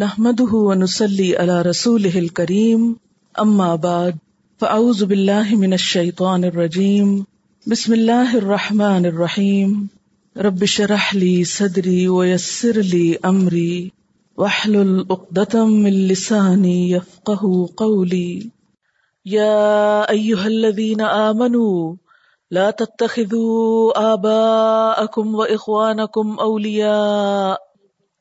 نحمده ونسلي على رسوله الكريم. أما بعد، فأعوذ بالله من الشيطان الرجيم. بسم الله الرحمن الرحيم. رب شرح لي صدري ويسر لي أمري. واحلل عقدة من لساني يفقه قولي. يا أيها الذين آمنوا، لا تتخذوا آباءكم وإخوانكم أولياء.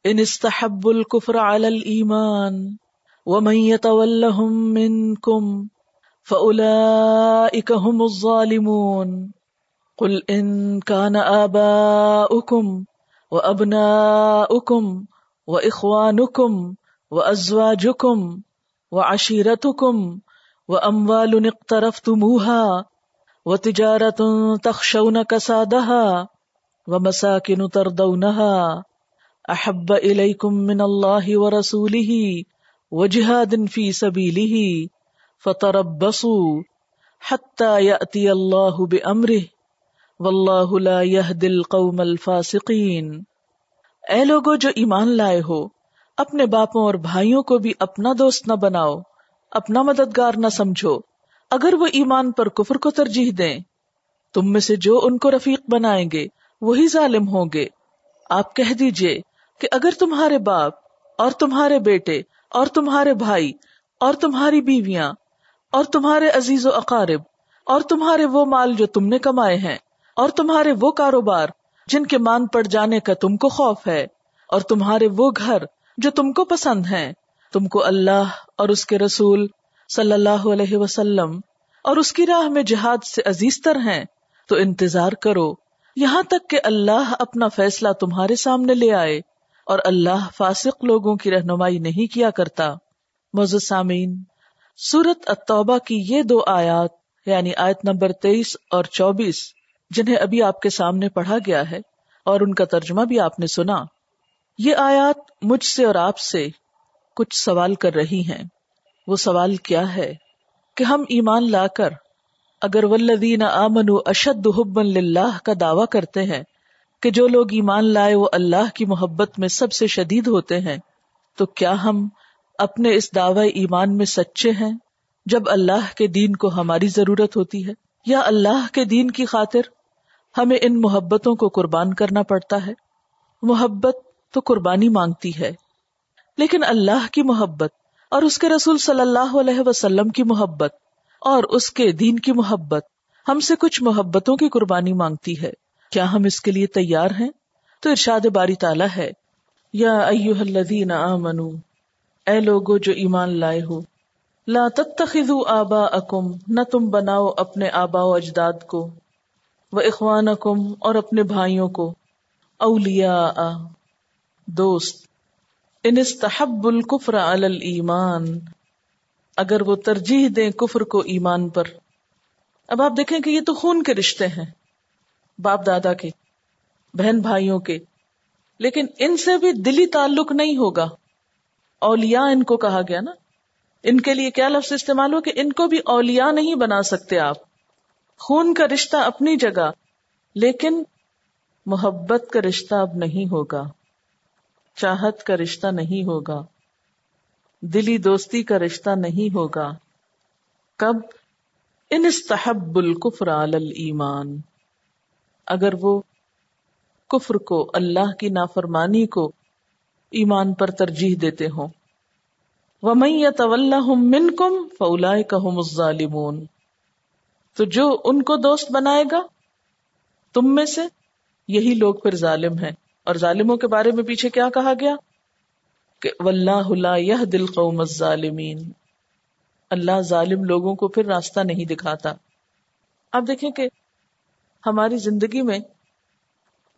إن استحبوا الكفر على الإيمان ومن يتولهم منكم فأولئك هم الظالمون قل إن كان آباؤكم وأبناؤكم وإخوانكم وأزواجكم وعشيرتكم وأموال اقترفتموها وتجارة تخشون كسادها ومساكن ترضونها احب الیکم من اللہ ورسولہ وجہاد فی سبیلہ فتربصوا حتى یأتی اللہ بامرہ واللہ لا یهد القوم الفاسقین۔ اے لوگو جو ایمان لائے ہو، اپنے باپوں اور بھائیوں کو بھی اپنا دوست نہ بناؤ، اپنا مددگار نہ سمجھو۔ اگر وہ ایمان پر کفر کو ترجیح دیں، تم میں سے جو ان کو رفیق بنائیں گے، وہی ظالم ہوں گے۔ آپ کہہ دیجیے کہ اگر تمہارے باپ اور تمہارے بیٹے اور تمہارے بھائی اور تمہاری بیویاں اور تمہارے عزیز و اقارب اور تمہارے وہ مال جو تم نے کمائے ہیں اور تمہارے وہ کاروبار جن کے مان پڑ جانے کا تم کو خوف ہے اور تمہارے وہ گھر جو تم کو پسند ہیں، تم کو اللہ اور اس کے رسول صلی اللہ علیہ وسلم اور اس کی راہ میں جہاد سے عزیز تر ہیں، تو انتظار کرو، یہاں تک کہ اللہ اپنا فیصلہ تمہارے سامنے لے آئے۔ اور اللہ فاسق لوگوں کی رہنمائی نہیں کیا کرتا۔ موزد سامعین سورت التوبہ کی یہ دو آیات یعنی آیت نمبر تیئیس اور چوبیس، جنہیں ابھی آپ کے سامنے پڑھا گیا ہے اور ان کا ترجمہ بھی آپ نے سنا۔ یہ آیات مجھ سے اور آپ سے کچھ سوال کر رہی ہیں۔ وہ سوال کیا ہے؟ کہ ہم ایمان لا کر، اگر ولدین آمن اشد حبن للہ کا دعویٰ کرتے ہیں کہ جو لوگ ایمان لائے وہ اللہ کی محبت میں سب سے شدید ہوتے ہیں، تو کیا ہم اپنے اس دعوی ایمان میں سچے ہیں جب اللہ کے دین کو ہماری ضرورت ہوتی ہے؟ یا اللہ کے دین کی خاطر ہمیں ان محبتوں کو قربان کرنا پڑتا ہے؟ محبت تو قربانی مانگتی ہے، لیکن اللہ کی محبت اور اس کے رسول صلی اللہ علیہ وسلم کی محبت اور اس کے دین کی محبت ہم سے کچھ محبتوں کی قربانی مانگتی ہے۔ کیا ہم اس کے لیے تیار ہیں؟ تو ارشاد باری تعالیٰ ہے، یا ایوہ الذین آمنو اے لوگو جو ایمان لائے ہو، لا تتخذوا آباءکم، نہ تم بناؤ اپنے آبا و اجداد کو، و اخوانکم اور اپنے بھائیوں کو، اولیاء، دوست، ان استحب الکفر علی الایمان، اگر وہ ترجیح دیں کفر کو ایمان پر۔ اب آپ دیکھیں کہ یہ تو خون کے رشتے ہیں۔ باپ دادا کے، بہن بھائیوں کے۔ لیکن ان سے بھی دلی تعلق نہیں ہوگا۔ اولیاء ان کو کہا گیا نا۔ ان کے لیے کیا لفظ استعمال ہو کہ ان کو بھی اولیاء نہیں بنا سکتے آپ۔ خون کا رشتہ اپنی جگہ، لیکن محبت کا رشتہ اب نہیں ہوگا۔ چاہت کا رشتہ نہیں ہوگا۔ دلی دوستی کا رشتہ نہیں ہوگا۔ کب؟ ان استحب الکفر علی الایمان۔ اگر وہ کفر کو، اللہ کی نافرمانی کو ایمان پر ترجیح دیتے ہوں۔ یا طول من کم فولا ظالمون تو جو ان کو دوست بنائے گا، تم میں سے یہی لوگ پھر ظالم ہیں۔ اور ظالموں کے بارے میں پیچھے کیا کہا گیا؟ کہ یہ دل قوم ظالمین اللہ ظالم لوگوں کو پھر راستہ نہیں دکھاتا۔ اب دیکھیں کہ ہماری زندگی میں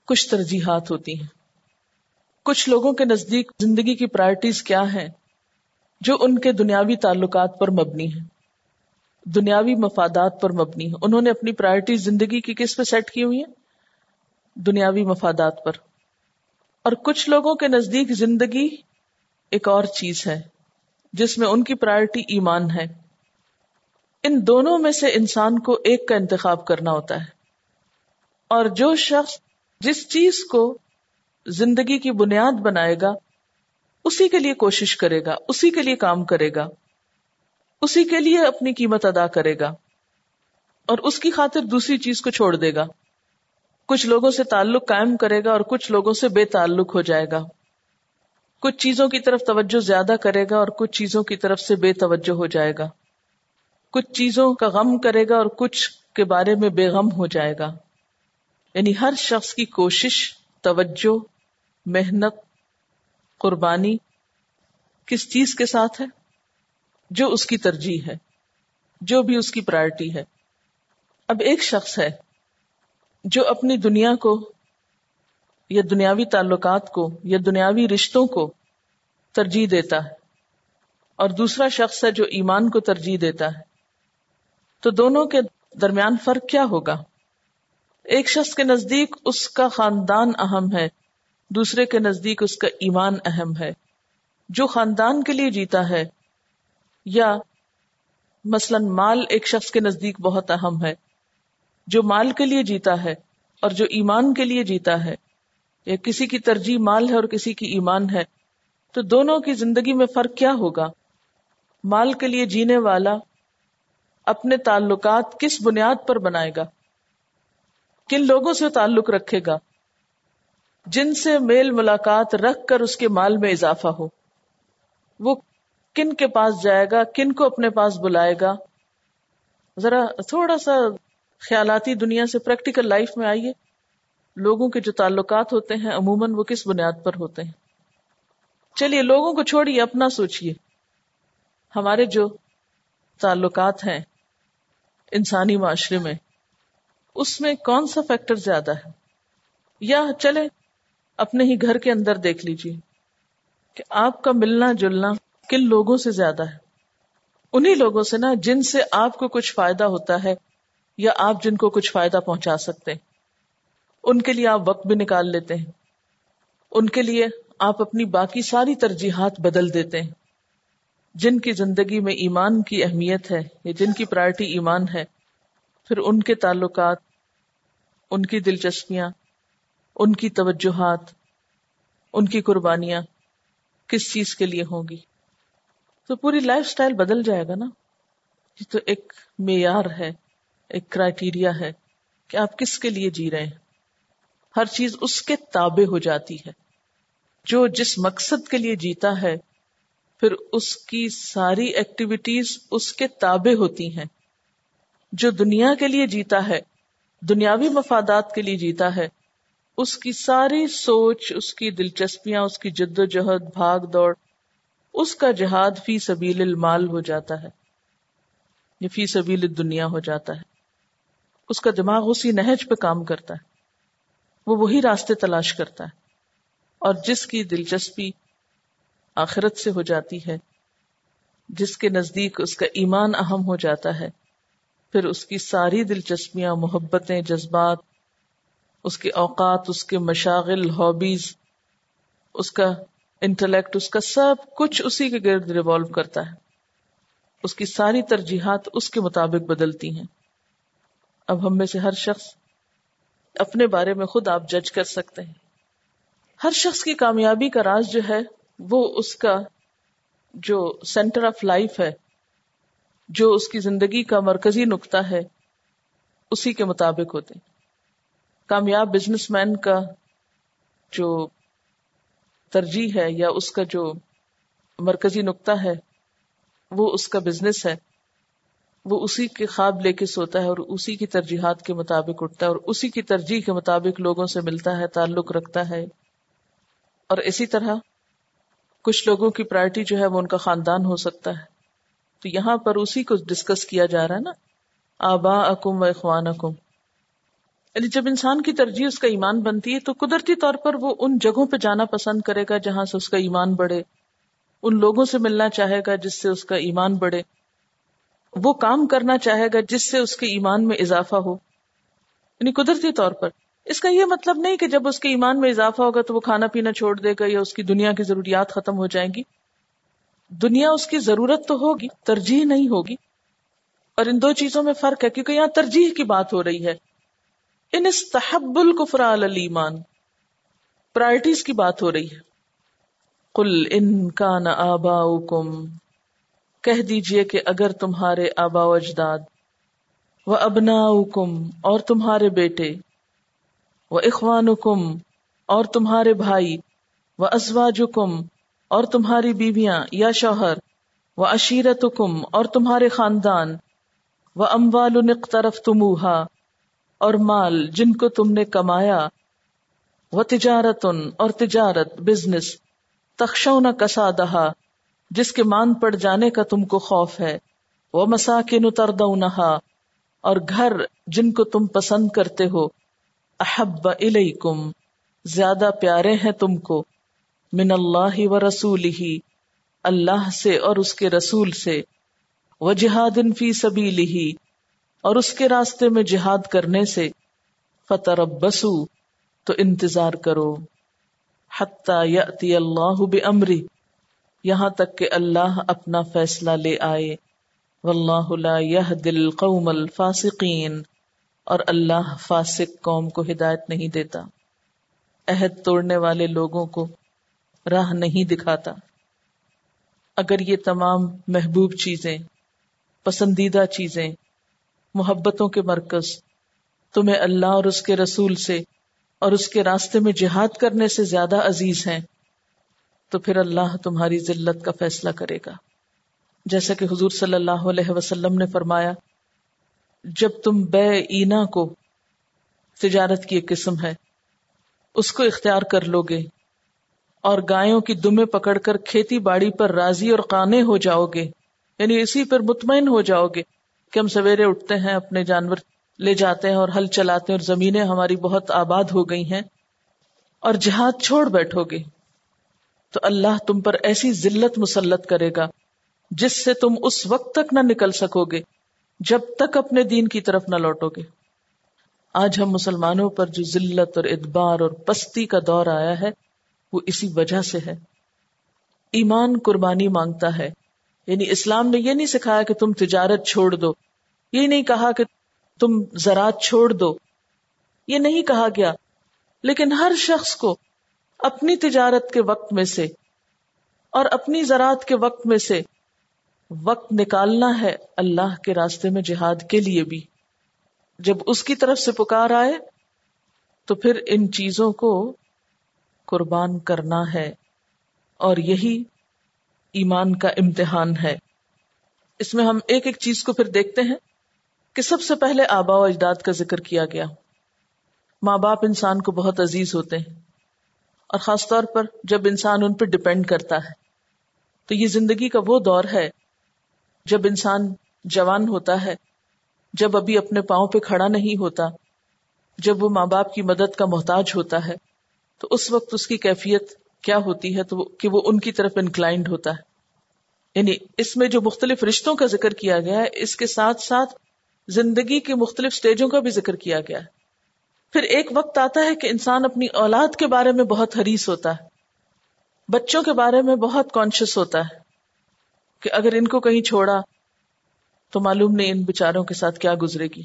کچھ ترجیحات ہوتی ہیں۔ کچھ لوگوں کے نزدیک زندگی کی پرائرٹیز کیا ہیں جو ان کے دنیاوی تعلقات پر مبنی ہیں۔ دنیاوی مفادات پر مبنی ہے انہوں نے اپنی پرائرٹیز زندگی کی کس پہ سیٹ کی ہوئی ہیں؟ دنیاوی مفادات پر۔ اور کچھ لوگوں کے نزدیک زندگی ایک اور چیز ہے جس میں ان کی پرائرٹی ایمان ہے۔ ان دونوں میں سے انسان کو ایک کا انتخاب کرنا ہوتا ہے۔ اور جو شخص جس چیز کو زندگی کی بنیاد بنائے گا، اسی کے لیے کوشش کرے گا، اسی کے لیے کام کرے گا، اسی کے لیے اپنی قیمت ادا کرے گا، اور اس کی خاطر دوسری چیز کو چھوڑ دے گا۔ کچھ لوگوں سے تعلق قائم کرے گا اور کچھ لوگوں سے بے تعلق ہو جائے گا۔ کچھ چیزوں کی طرف توجہ زیادہ کرے گا اور کچھ چیزوں کی طرف سے بے توجہ ہو جائے گا۔ کچھ چیزوں کا غم کرے گا اور کچھ کے بارے میں بے غم ہو جائے گا۔ یعنی ہر شخص کی کوشش، توجہ، محنت، قربانی کس چیز کے ساتھ ہے؟ جو اس کی ترجیح ہے، جو بھی اس کی پرائرٹی ہے۔ اب ایک شخص ہے جو اپنی دنیا کو یا دنیاوی تعلقات کو یا دنیاوی رشتوں کو ترجیح دیتا ہے اور دوسرا شخص ہے جو ایمان کو ترجیح دیتا ہے۔ تو دونوں کے درمیان فرق کیا ہوگا؟ ایک شخص کے نزدیک اس کا خاندان اہم ہے، دوسرے کے نزدیک اس کا ایمان اہم ہے۔ جو خاندان کے لیے جیتا ہے، یا مثلا مال ایک شخص کے نزدیک بہت اہم ہے۔ جو مال کے لیے جیتا ہے اور جو ایمان کے لیے جیتا ہے، یا کسی کی ترجیح مال ہے اور کسی کی ایمان ہے، تو دونوں کی زندگی میں فرق کیا ہوگا؟ مال کے لیے جینے والا اپنے تعلقات کس بنیاد پر بنائے گا؟ کن لوگوں سے تعلق رکھے گا جن سے میل ملاقات رکھ کر اس کے مال میں اضافہ ہو وہ کن کے پاس جائے گا کن کو اپنے پاس بلائے گا ذرا تھوڑا سا خیالاتی دنیا سے پریکٹیکل لائف میں آئیے لوگوں کے جو تعلقات ہوتے ہیں عموماً وہ کس بنیاد پر ہوتے ہیں چلیے لوگوں کو چھوڑیے اپنا سوچئے ہمارے جو تعلقات ہیں انسانی معاشرے میں اس میں کون سا فیکٹر زیادہ ہے؟ یا چلے اپنے ہی گھر کے اندر دیکھ لیجیے کہ آپ کا ملنا جلنا کن لوگوں سے زیادہ ہے۔ انہی لوگوں سے نا جن سے آپ کو کچھ فائدہ ہوتا ہے یا آپ جن کو کچھ فائدہ پہنچا سکتے ہیں۔ ان کے لیے آپ وقت بھی نکال لیتے ہیں۔ ان کے لیے آپ اپنی باقی ساری ترجیحات بدل دیتے ہیں۔ جن کی زندگی میں ایمان کی اہمیت ہے یا جن کی پرائرٹی ایمان ہے، پھر ان کے تعلقات ان کی دلچسپیاں، ان کی توجہات، ان کی قربانیاں کس چیز کے لیے ہوں گی؟ تو پوری لائف سٹائل بدل جائے گا نا؟ یہ تو ایک معیار ہے، ایک کرائٹیریا ہے کہ آپ کس کے لیے جی رہے ہیں۔ ہر چیز اس کے تابع ہو جاتی ہے۔ جو جس مقصد کے لیے جیتا ہے، پھر اس کی ساری ایکٹیویٹیز اس کے تابع ہوتی ہیں۔ جو دنیا کے لیے جیتا ہے دنیاوی مفادات کے لیے جیتا ہے۔ اس کی ساری سوچ، اس کی دلچسپیاں، اس کی جد و جہد بھاگ دوڑ، اس کا جہاد فی سبیل المال ہو جاتا ہے۔ یہ فی سبیل دنیا ہو جاتا ہے۔ اس کا دماغ اسی نہج پہ کام کرتا ہے۔ وہ وہی راستے تلاش کرتا ہے۔ اور جس کی دلچسپی آخرت سے ہو جاتی ہے، جس کے نزدیک اس کا ایمان اہم ہو جاتا ہے پھر اس کی ساری دلچسپیاں، محبتیں، جذبات، اس کے اوقات، اس کے مشاغل ہابیز اس کا انٹلیکٹ اس کا سب کچھ اسی کے گرد ریوالو کرتا ہے۔ اس کی ساری ترجیحات اس کے مطابق بدلتی ہیں۔ اب ہم میں سے ہر شخص اپنے بارے میں خود آپ جج کر سکتے ہیں۔ ہر شخص کی کامیابی کا راز جو ہے، وہ اس کا جو سینٹر آف لائف ہے جو اس کی زندگی کا مرکزی نقطہ ہے، اسی کے مطابق ہوتے ہیں۔ کامیاب بزنس مین کا جو ترجیح ہے یا اس کا جو مرکزی نقطہ ہے، وہ اس کا بزنس ہے۔ وہ اسی کے خواب لے کے سوتا ہے اور اسی کی ترجیحات کے مطابق اٹھتا ہے اور اسی کی ترجیح کے مطابق لوگوں سے ملتا ہے، تعلق رکھتا ہے۔ اور اسی طرح کچھ لوگوں کی پرائرٹی جو ہے، وہ ان کا خاندان ہو سکتا ہے۔ تو یہاں پر اسی کو ڈسکس کیا جا رہا ہے نا؟ آبا اکم و اخوان اکم یعنی جب انسان کی ترجیح اس کا ایمان بنتی ہے تو قدرتی طور پر وہ ان جگہوں پہ جانا پسند کرے گا جہاں سے اس کا ایمان بڑھے۔ ان لوگوں سے ملنا چاہے گا جس سے اس کا ایمان بڑھے۔ وہ کام کرنا چاہے گا جس سے اس کے ایمان میں اضافہ ہو۔ یعنی قدرتی طور پر۔ اس کا یہ مطلب نہیں کہ جب اس کے ایمان میں اضافہ ہوگا تو وہ کھانا پینا چھوڑ دے گا یا اس کی دنیا کی ضروریات ختم ہو جائیں گی۔ دنیا اس کی ضرورت تو ہوگی، ترجیح نہیں ہوگی۔ اور ان دو چیزوں میں فرق ہے، کیونکہ یہاں ترجیح کی بات ہو رہی ہے۔ ان استحب القفرا المان پرائرٹیز کی بات ہو رہی ہے۔ کل ان کا نہ آبا کہہ دیجیے کہ اگر تمہارے آبا و اجداد و ابنا اور تمہارے بیٹے و اخوان اور تمہارے بھائی و ازواج اور تمہاری بیویاں، یا شوہر، و عشیرت اور تمہارے خاندان، و اموال طرف تموہا اور مال جن کو تم نے کمایا وہ تجارت اور تجارت، بزنس تخشو نہ کسا دہا جس کے مان پڑ جانے کا تم کو خوف ہے وہ مساکن اتر اور گھر جن کو تم پسند کرتے ہو، احب الیکم، زیادہ پیارے ہیں تم کو۔ من اللہ و رسول ہی اللہ سے اور اس کے رسول سے وہ جہاد فی سبیلی ہی اور اس کے راستے میں جہاد کرنے سے فتح بسو تو انتظار کرو۔ حتی اللہ بمری یہاں تک کہ اللہ اپنا فیصلہ لے آئے۔ واللہ لا يهدي القوم الفاسقین، اور اللہ فاسق قوم کو ہدایت نہیں دیتا۔ عہد توڑنے والے لوگوں کو راہ نہیں دکھاتا۔ اگر یہ تمام محبوب چیزیں، پسندیدہ چیزیں، محبتوں کے مرکز، تمہیں اللہ اور اس کے رسول سے اور اس کے راستے میں جہاد کرنے سے زیادہ عزیز ہیں، تو پھر اللہ تمہاری ذلت کا فیصلہ کرے گا۔ جیسا کہ حضور صلی اللہ علیہ وسلم نے فرمایا، جب تم بے اینا کو تجارت کی ایک قسم ہے، اس کو اختیار کر لو گے اور گایوں کی دمے پکڑ کر کھیتی باڑی پر راضی اور قانے ہو جاؤ گے۔ یعنی اسی پر مطمئن ہو جاؤ گے کہ ہم سویرے اٹھتے ہیں، اپنے جانور لے جاتے ہیں اور ہل چلاتے ہیں اور زمینیں ہماری بہت آباد ہو گئی ہیں اور جہاد چھوڑ بیٹھو گے۔ تو اللہ تم پر ایسی ذلت مسلط کرے گا جس سے تم اس وقت تک نہ نکل سکو گے، جب تک اپنے دین کی طرف نہ لوٹو گے۔ آج ہم مسلمانوں پر جو ذلت اور ادبار اور پستی کا دور آیا ہے وہ اسی وجہ سے ہے۔ ایمان قربانی مانگتا ہے۔ یعنی اسلام نے یہ نہیں سکھایا کہ تم تجارت چھوڑ دو۔ یہ نہیں کہا کہ تم زراعت چھوڑ دو۔ یہ نہیں کہا گیا۔ لیکن ہر شخص کو اپنی تجارت کے وقت میں سے اور اپنی زراعت کے وقت میں سے وقت نکالنا ہے اللہ کے راستے میں جہاد کے لیے بھی۔ جب اس کی طرف سے پکار آئے تو پھر ان چیزوں کو قربان کرنا ہے اور یہی ایمان کا امتحان ہے۔ اس میں ہم ایک ایک چیز کو پھر دیکھتے ہیں کہ سب سے پہلے آبا و اجداد کا ذکر کیا گیا۔ ماں باپ انسان کو بہت عزیز ہوتے ہیں اور خاص طور پر جب انسان ان پہ ڈپینڈ کرتا ہے۔ تو یہ زندگی کا وہ دور ہے جب انسان جوان ہوتا ہے، جب ابھی اپنے پاؤں پہ کھڑا نہیں ہوتا، جب وہ ماں باپ کی مدد کا محتاج ہوتا ہے۔ تو اس وقت اس کی کیفیت کیا ہوتی ہے تو کہ وہ ان کی طرف انکلائنڈ ہوتا ہے۔ یعنی اس میں جو مختلف رشتوں کا ذکر کیا گیا ہے، اس کے ساتھ ساتھ زندگی کے مختلف سٹیجوں کا بھی ذکر کیا گیا ہے۔ پھر ایک وقت آتا ہے کہ انسان اپنی اولاد کے بارے میں بہت حریص ہوتا ہے۔ بچوں کے بارے میں بہت کانشیس ہوتا ہے کہ اگر ان کو کہیں چھوڑا تو معلوم نہیں ان بچاروں کے ساتھ کیا گزرے گی۔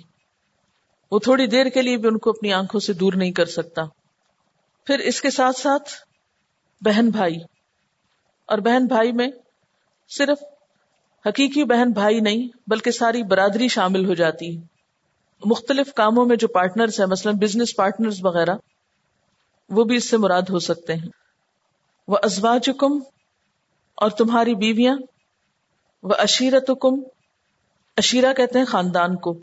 وہ تھوڑی دیر کے لیے بھی ان کو اپنی آنکھوں سے دور نہیں کر سکتا۔ پھر اس کے ساتھ ساتھ بہن بھائی۔ اور بہن بھائی میں صرف حقیقی بہن بھائی نہیں، بلکہ ساری برادری شامل ہو جاتی۔ ہے مختلف کاموں میں جو پارٹنرز ہیں، مثلا بزنس پارٹنرز وغیرہ، وہ بھی اس سے مراد ہو سکتے ہیں۔ وہ ازواج اور تمہاری بیویاں، وہ اشیرت کم اشیرا کہتے ہیں خاندان کو۔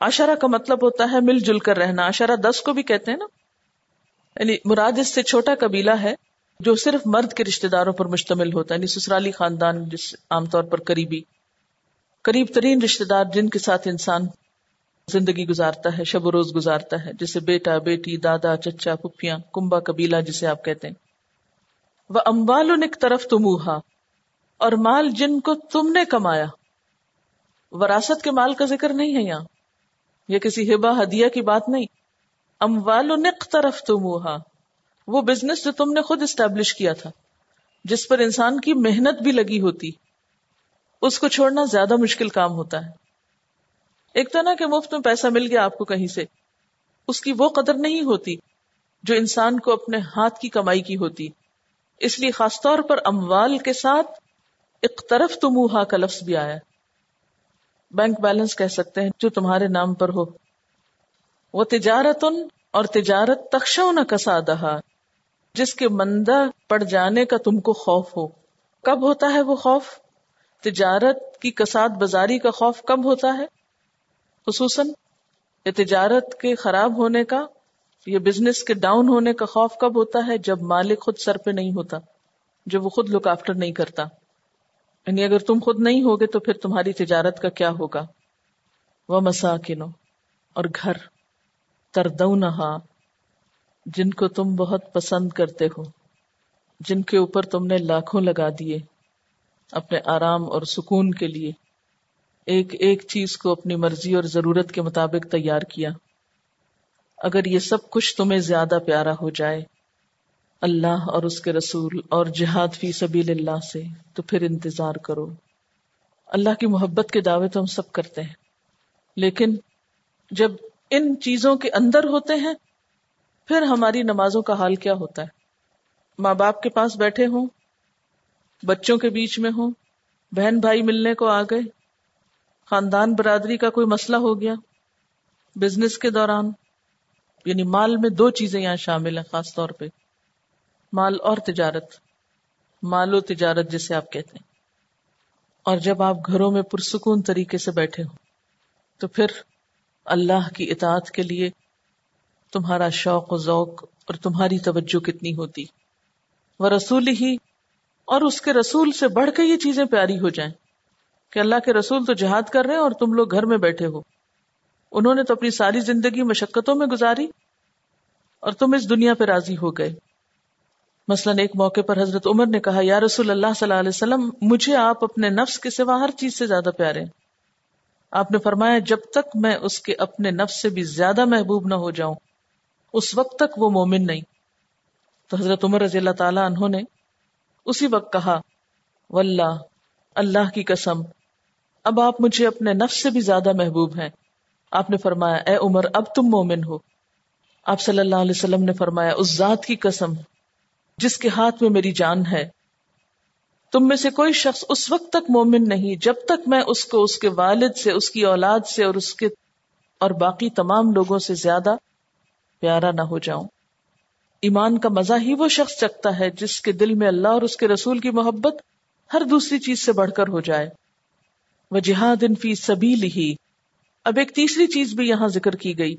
اشارہ کا مطلب ہوتا ہے مل جل کر رہنا اشارہ دس کو بھی کہتے ہیں نا۔ یعنی مراد اس سے چھوٹا قبیلہ ہے جو صرف مرد کے رشتے داروں پر مشتمل ہوتا ہے یعنی سسرالی خاندان جس عام طور پر قریبی، قریب ترین رشتے دار جن کے ساتھ انسان زندگی گزارتا ہے، شب و روز گزارتا ہے، جیسے بیٹا، بیٹی، دادا، چچا پپیاں کمبا قبیلہ جسے آپ کہتے ہیں۔ وہ امبال طرف تمہا اور مال جن کو تم نے کمایا۔ وراثت کے مال کا ذکر نہیں ہے یہاں۔ یہ کسی ہبا ہدیہ کی بات نہیں۔ اموال طرف تمہا وہ بزنس جو تم نے خود اسٹیبلش کیا تھا، جس پر انسان کی محنت بھی لگی ہوتی، اس کو چھوڑنا زیادہ مشکل کام ہوتا ہے۔ ایک تو نا کہ مفت میں پیسہ مل گیا آپ کو کہیں سے، اس کی وہ قدر نہیں ہوتی جو انسان کو اپنے ہاتھ کی کمائی کی ہوتی۔ اس لیے خاص طور پر اموال کے ساتھ اقترف تموہا کا لفظ بھی آیا۔ بینک بیلنس کہہ سکتے ہیں، جو تمہارے نام پر ہو۔ وہ تجارت اور تجارت تخشو نہ کسا دہا جس کے مندہ پڑ جانے کا تم کو خوف ہو۔ کب ہوتا ہے وہ خوف؟ تجارت کی کساد بازاری کا خوف کب ہوتا ہے؟ خصوصاً تجارت کے خراب ہونے کا، یہ بزنس کے ڈاؤن ہونے کا خوف کب ہوتا ہے؟ جب مالک خود سر پہ نہیں ہوتا جب وہ خود لک آفٹر نہیں کرتا۔ یعنی اگر تم خود نہیں ہوگے تو پھر تمہاری تجارت کا کیا ہوگا؟ وہ مساکنو اور گھر۔ تردونہا جن کو تم بہت پسند کرتے ہو، جن کے اوپر تم نے لاکھوں لگا دیے اپنے آرام اور سکون کے لیے، ایک ایک چیز کو اپنی مرضی اور ضرورت کے مطابق تیار کیا۔ اگر یہ سب کچھ تمہیں زیادہ پیارا ہو جائے، اللہ اور اس کے رسول اور جہاد فی سبیل اللہ سے، تو پھر انتظار کرو۔ اللہ کی محبت کے دعوے تو ہم سب کرتے ہیں، لیکن جب ان چیزوں کے اندر ہوتے ہیں، پھر ہماری نمازوں کا حال کیا ہوتا ہے؟ ماں باپ کے پاس بیٹھے ہوں، بچوں کے بیچ میں ہوں، بہن بھائی ملنے کو آ گئے، خاندان برادری کا کوئی مسئلہ ہو گیا، بزنس کے دوران یعنی مال میں دو چیزیں یہاں شامل ہیں خاص طور پہ، مال اور تجارت، مال و تجارت جسے آپ کہتے ہیں۔ اور جب آپ گھروں میں پرسکون طریقے سے بیٹھے ہو تو پھر اللہ کی اطاعت کے لیے تمہارا شوق و ذوق اور تمہاری توجہ کتنی ہوتی۔ وہ رسول ہی اور اس کے رسول سے بڑھ کے یہ چیزیں پیاری ہو جائیں کہ اللہ کے رسول تو جہاد کر رہے ہیں اور تم لوگ گھر میں بیٹھے ہو۔ انہوں نے تو اپنی ساری زندگی مشقتوں میں گزاری اور تم اس دنیا پہ راضی ہو گئے۔ مثلاً ایک موقع پر حضرت عمر نے کہا، یا رسول اللہ صلی اللہ علیہ وسلم، مجھے آپ اپنے نفس کے سوا ہر چیز سے زیادہ پیارے ہیں۔ آپ نے فرمایا، جب تک میں اس کے اپنے نفس سے بھی زیادہ محبوب نہ ہو جاؤں، اس وقت تک وہ مومن نہیں۔ تو حضرت عمر رضی اللہ تعالیٰ انہوں نے اسی وقت کہا، واللہ، اللہ کی قسم، اب آپ مجھے اپنے نفس سے بھی زیادہ محبوب ہیں۔ آپ نے فرمایا، اے عمر، اب تم مومن ہو۔ آپ صلی اللہ علیہ وسلم نے فرمایا، اس ذات کی قسم، جس کے ہاتھ میں میری جان ہے تم میں سے کوئی شخص اس وقت تک مومن نہیں جب تک میں اس کو اس کے والد سے، اس کی اولاد سے اور اس کے اور باقی تمام لوگوں سے زیادہ پیارا نہ ہو جاؤں۔ ایمان کا مزہ ہی وہ شخص چکتا ہے جس کے دل میں اللہ اور اس کے رسول کی محبت ہر دوسری چیز سے بڑھ کر ہو جائے۔ وہ جہاد ان فی سبھی لی اب ایک تیسری چیز بھی یہاں ذکر کی گئی۔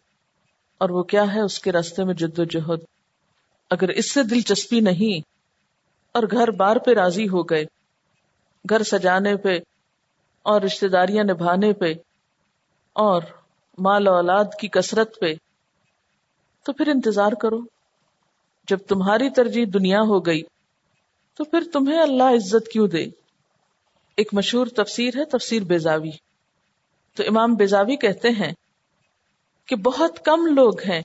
اور وہ کیا ہے؟ اس کے راستے میں جد و جہد۔ اگر اس سے دلچسپی نہیں اور گھر بار پہ راضی ہو گئے۔ گھر سجانے پہ اور رشتے داریاں نبھانے پہ اور مال اولاد کی کثرت پہ۔ تو پھر انتظار کرو۔ جب تمہاری ترجیح دنیا ہو گئی، تو پھر تمہیں اللہ عزت کیوں دے؟ ایک مشہور تفسیر ہے، تفسیر بیزاوی تو امام بیزاوی کہتے ہیں کہ بہت کم لوگ ہیں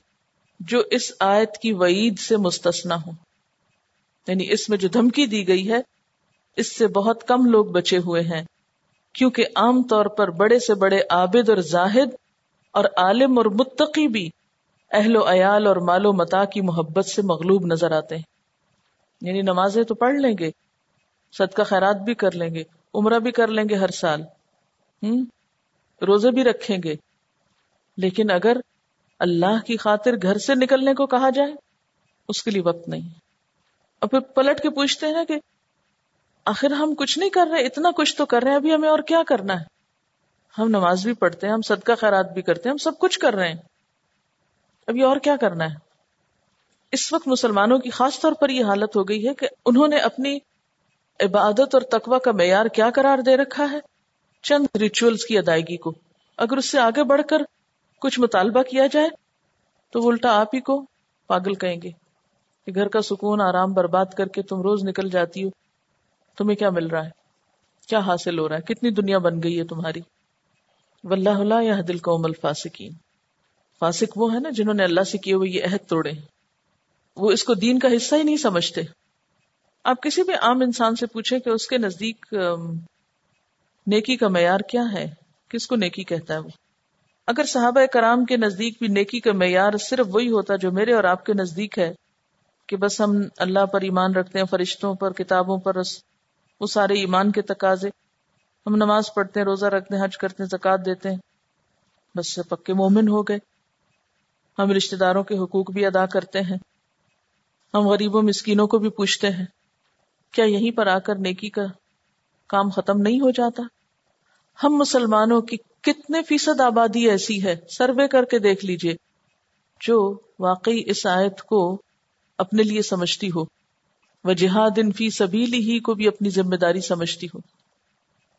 جو اس آیت کی وعید سے مستثنا ہوں۔ یعنی اس میں جو دھمکی دی گئی ہے، اس سے بہت کم لوگ بچے ہوئے ہیں، کیونکہ عام طور پر بڑے سے بڑے عابد اور زاہد اور عالم اور متقی بھی اہل و عیال اور مال و متا کی محبت سے مغلوب نظر آتے ہیں۔ یعنی نمازیں تو پڑھ لیں گے، صدقہ خیرات بھی کر لیں گے، عمرہ بھی کر لیں گے ہر سال۔ ہوں روزے بھی رکھیں گے۔ لیکن اگر اللہ کی خاطر گھر سے نکلنے کو کہا جائے، اس کے لیے وقت نہیں۔ اور پھر پلٹ کے پوچھتے ہیں کہ آخر ہم کچھ نہیں کر رہے، اتنا کچھ تو کر رہے ہیں، ابھی ہمیں اور کیا کرنا ہے؟ ہم نماز بھی پڑھتے ہیں، ہم صدقہ خیرات بھی کرتے ہیں، ہم سب کچھ کر رہے ہیں۔ ابھی اور کیا کرنا ہے؟ اس وقت مسلمانوں کی خاص طور پر یہ حالت ہو گئی ہے کہ انہوں نے اپنی عبادت اور تقوی کا معیار کیا قرار دے رکھا ہے؟ چند ریچولس کی ادائیگی کو۔ اگر اس سے آگے بڑھ کر کچھ مطالبہ کیا جائے، تو وہ الٹا آپ ہی کو پاگل کہیں گے۔ کہ گھر کا سکون، آرام، برباد کر کے تم روز نکل جاتی ہو، تمہیں کیا مل رہا ہے؟ کیا حاصل ہو رہا ہے؟ کتنی دنیا بن گئی ہے تمہاری؟ واللہ لا یا دل قوم الفاسقین۔ فاسق وہ ہے نا جنہوں نے اللہ سے کیے ہوئے یہ عہد توڑے وہ اس کو دین کا حصہ ہی نہیں سمجھتے۔ آپ کسی بھی عام انسان سے پوچھیں کہ اس کے نزدیک نیکی کا معیار کیا ہے؟ کس کو نیکی کہتا ہے وہ؟ اگر صحابہ کرام کے نزدیک بھی نیکی کا معیار صرف وہی ہوتا جو میرے اور آپ کے نزدیک ہے کہ بس ہم اللہ پر ایمان رکھتے ہیں، فرشتوں پر، کتابوں پر وہ سارے ایمان کے تقاضے۔ ہم نماز پڑھتے ہیں، روزہ رکھتے ہیں، حج کرتے ہیں زکات دیتے ہیں۔ بس پکے مومن ہو گئے۔ ہم رشتے داروں کے حقوق بھی ادا کرتے ہیں۔ ہم غریبوں، مسکینوں کو بھی پوچھتے ہیں، کیا یہیں پر آ کر نیکی کا کام ختم نہیں ہو جاتا؟ ہم مسلمانوں کی کتنے فیصد آبادی ایسی ہے؟ سروے کر کے دیکھ لیجیے۔ جو واقعی اس آیت کو اپنے لیے سمجھتی ہو۔ وہ جہاد ان فی سبیلی ہی کو بھی اپنی ذمہ داری سمجھتی ہو۔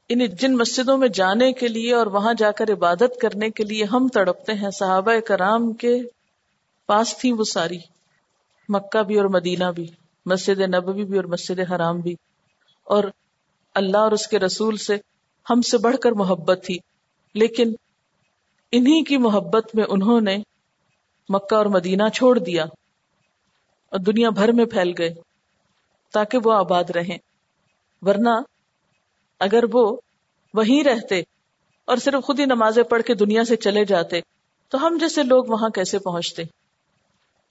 ان جن مسجدوں میں جانے کے لیے اور وہاں جا کر عبادت کرنے کے لیے ہم تڑپتے ہیں، صحابہ کرام کے پاس تھی وہ ساری۔ مکہ بھی اور مدینہ بھی، مسجد نبوی بھی اور مسجد حرام بھی۔ اور اللہ اور اس کے رسول سے ہم سے بڑھ کر محبت تھی۔ لیکن انہی کی محبت میں انہوں نے مکہ اور مدینہ چھوڑ دیا۔ اور دنیا بھر میں پھیل گئے تاکہ وہ آباد رہیں۔ ورنہ اگر وہ وہیں رہتے اور صرف خود ہی نمازیں پڑھ کے دنیا سے چلے جاتے، تو ہم جیسے لوگ وہاں کیسے پہنچتے؟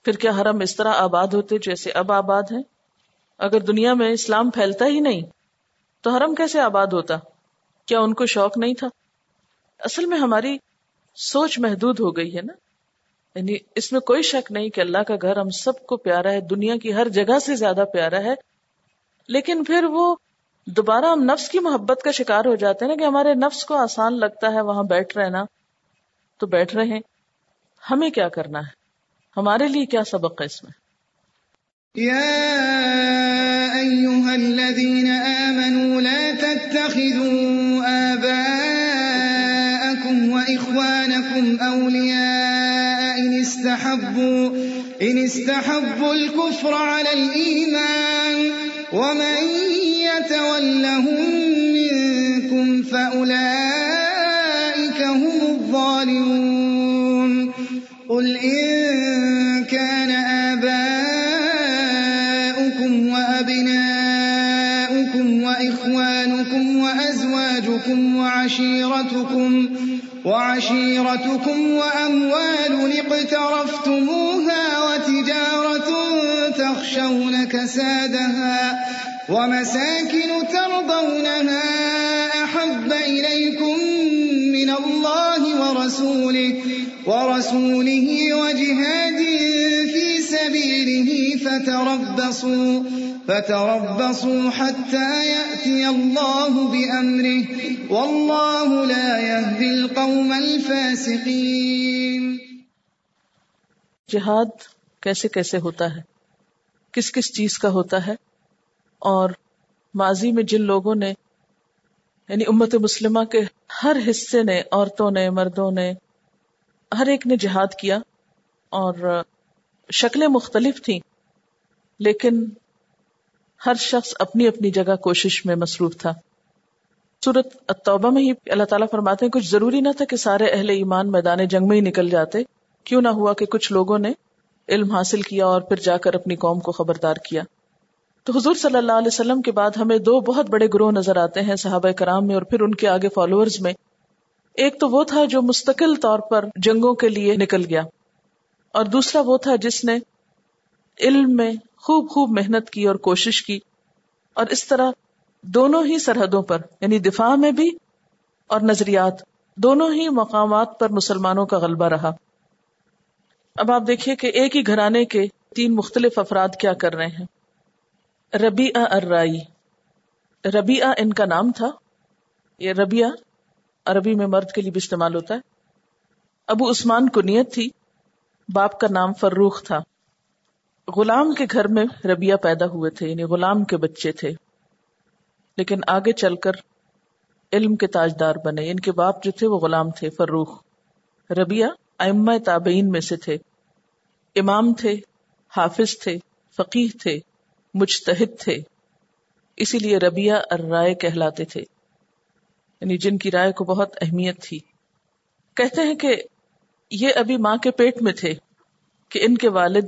پھر کیا حرم اس طرح آباد ہوتے جیسے اب آباد ہیں؟ اگر دنیا میں اسلام پھیلتا ہی نہیں، تو حرم کیسے آباد ہوتا؟ کیا ان کو شوق نہیں تھا؟ اصل میں ہماری سوچ محدود ہو گئی ہے نا؟ یعنی اس میں کوئی شک نہیں کہ اللہ کا گھر ہم سب کو پیارا ہے، دنیا کی ہر جگہ سے زیادہ پیارا ہے۔ لیکن پھر وہ دوبارہ ہم نفس کی محبت کا شکار ہو جاتے ہیں نا کہ ہمارے نفس کو آسان لگتا ہے، وہاں بیٹھ رہنا تو بیٹھ رہے ہیں۔ ہمیں کیا کرنا ہے؟ ہمارے لیے کیا سبق ہے اس میں؟ يا أيها الذين آمنوا لا تتخذوا آباءكم وإخوانكم أولياء استحبوا, إن استحبوا الكفر على الإيمان ومن يتولهم منكم فأولئك هم الظالمون. قل إن كان آباؤكم وأبناؤكم وإخوانكم وأزواجكم وعشيرتكم وعشيرتكم وعشيرتكم وأموال اقترفتموها وتجارة تخشون كسادها ومساكن ترضونها أحب إليكم من الله ورسوله ورسوله وجهاد في سبيله فتربصوا فتربصوا حتى يأتي الله بأمره. والله لا يهدي القوم الفاسقين. جہاد کیسے کیسے ہوتا ہے؟ کس کس چیز کا ہوتا ہے؟ اور ماضی میں جن لوگوں نے یعنی امت مسلمہ کے ہر حصے نے، عورتوں نے، مردوں نے، ہر ایک نے جہاد کیا اور شکلیں مختلف تھیں، لیکن ہر شخص اپنی اپنی جگہ کوشش میں مصروف تھا۔ صورت التوبہ میں ہی اللہ تعالیٰ فرماتے ہیں، کچھ ضروری نہ تھا کہ سارے اہل ایمان میدان جنگ میں ہی نکل جاتے۔ کیوں نہ ہوا کہ کچھ لوگوں نے علم حاصل کیا اور پھر جا کر اپنی قوم کو خبردار کیا۔ تو حضور صلی اللہ علیہ وسلم کے بعد ہمیں دو بہت بڑے گروہ نظر آتے ہیں صحابہ کرام میں اور پھر ان کے آگے فالوورز میں۔ ایک تو وہ تھا جو مستقل طور پر جنگوں کے لیے نکل گیا۔ اور دوسرا وہ تھا جس نے علم میں خوب خوب محنت کی اور کوشش کی اور اس طرح دونوں ہی سرحدوں پر یعنی دفاع میں بھی اور نظریات، دونوں ہی مقامات پر مسلمانوں کا غلبہ رہا۔ اب آپ دیکھیے کہ ایک ہی گھرانے کے تین مختلف افراد کیا کر رہے ہیں۔ ربیع الرائی ربیع ان کا نام تھا۔ یہ ربیع عربی میں مرد کے لیے بھی استعمال ہوتا ہے۔ ابو عثمان کو نیت تھی۔ باپ کا نام فروخ تھا۔ غلام کے گھر میں ربیہ پیدا ہوئے تھے یعنی غلام کے بچے تھے۔ لیکن آگے چل کر علم کے تاجدار بنے۔ ان کے باپ جو تھے وہ غلام تھے، فروخ۔ ربیہ ائمہ تابعین میں سے تھے۔ امام تھے، حافظ تھے فقیح تھے، مجتہد تھے۔ اسی لیے ربیہ الرائے کہلاتے تھے۔ یعنی جن کی رائے کو بہت اہمیت تھی۔ کہتے ہیں کہ یہ ابھی ماں کے پیٹ میں تھے کہ ان کے والد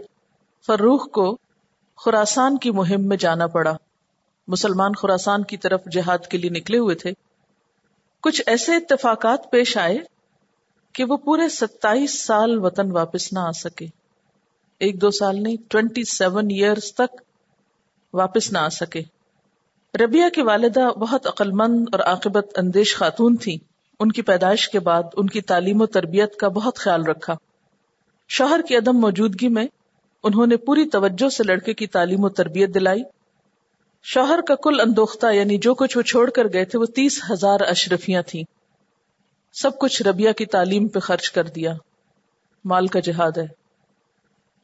فروخ کو خوراسان کی مہم میں جانا پڑا۔ مسلمان خوراسان کی طرف جہاد کے لیے نکلے ہوئے تھے۔ کچھ ایسے اتفاقات پیش آئے کہ وہ پورے ستائیس سال وطن واپس نہ آ سکے۔ ایک دو سال نہیں ٹوینٹی سیون ایئرس تک واپس نہ آ سکے۔ ربیہ کی والدہ بہت عقل مند اور عاقبت اندیش خاتون تھی ان کی پیدائش کے بعد ان کی تعلیم و تربیت کا بہت خیال رکھا۔ شوہر کی عدم موجودگی میں انہوں نے پوری توجہ سے لڑکے کی تعلیم و تربیت دلائی۔ شوہر کا کل اندوختہ یعنی جو کچھ وہ چھوڑ کر گئے تھے وہ تیس ہزار اشرفیاں تھیں۔ سب کچھ ربیہ کی تعلیم پہ خرچ کر دیا۔ مال کا جہاد ہے۔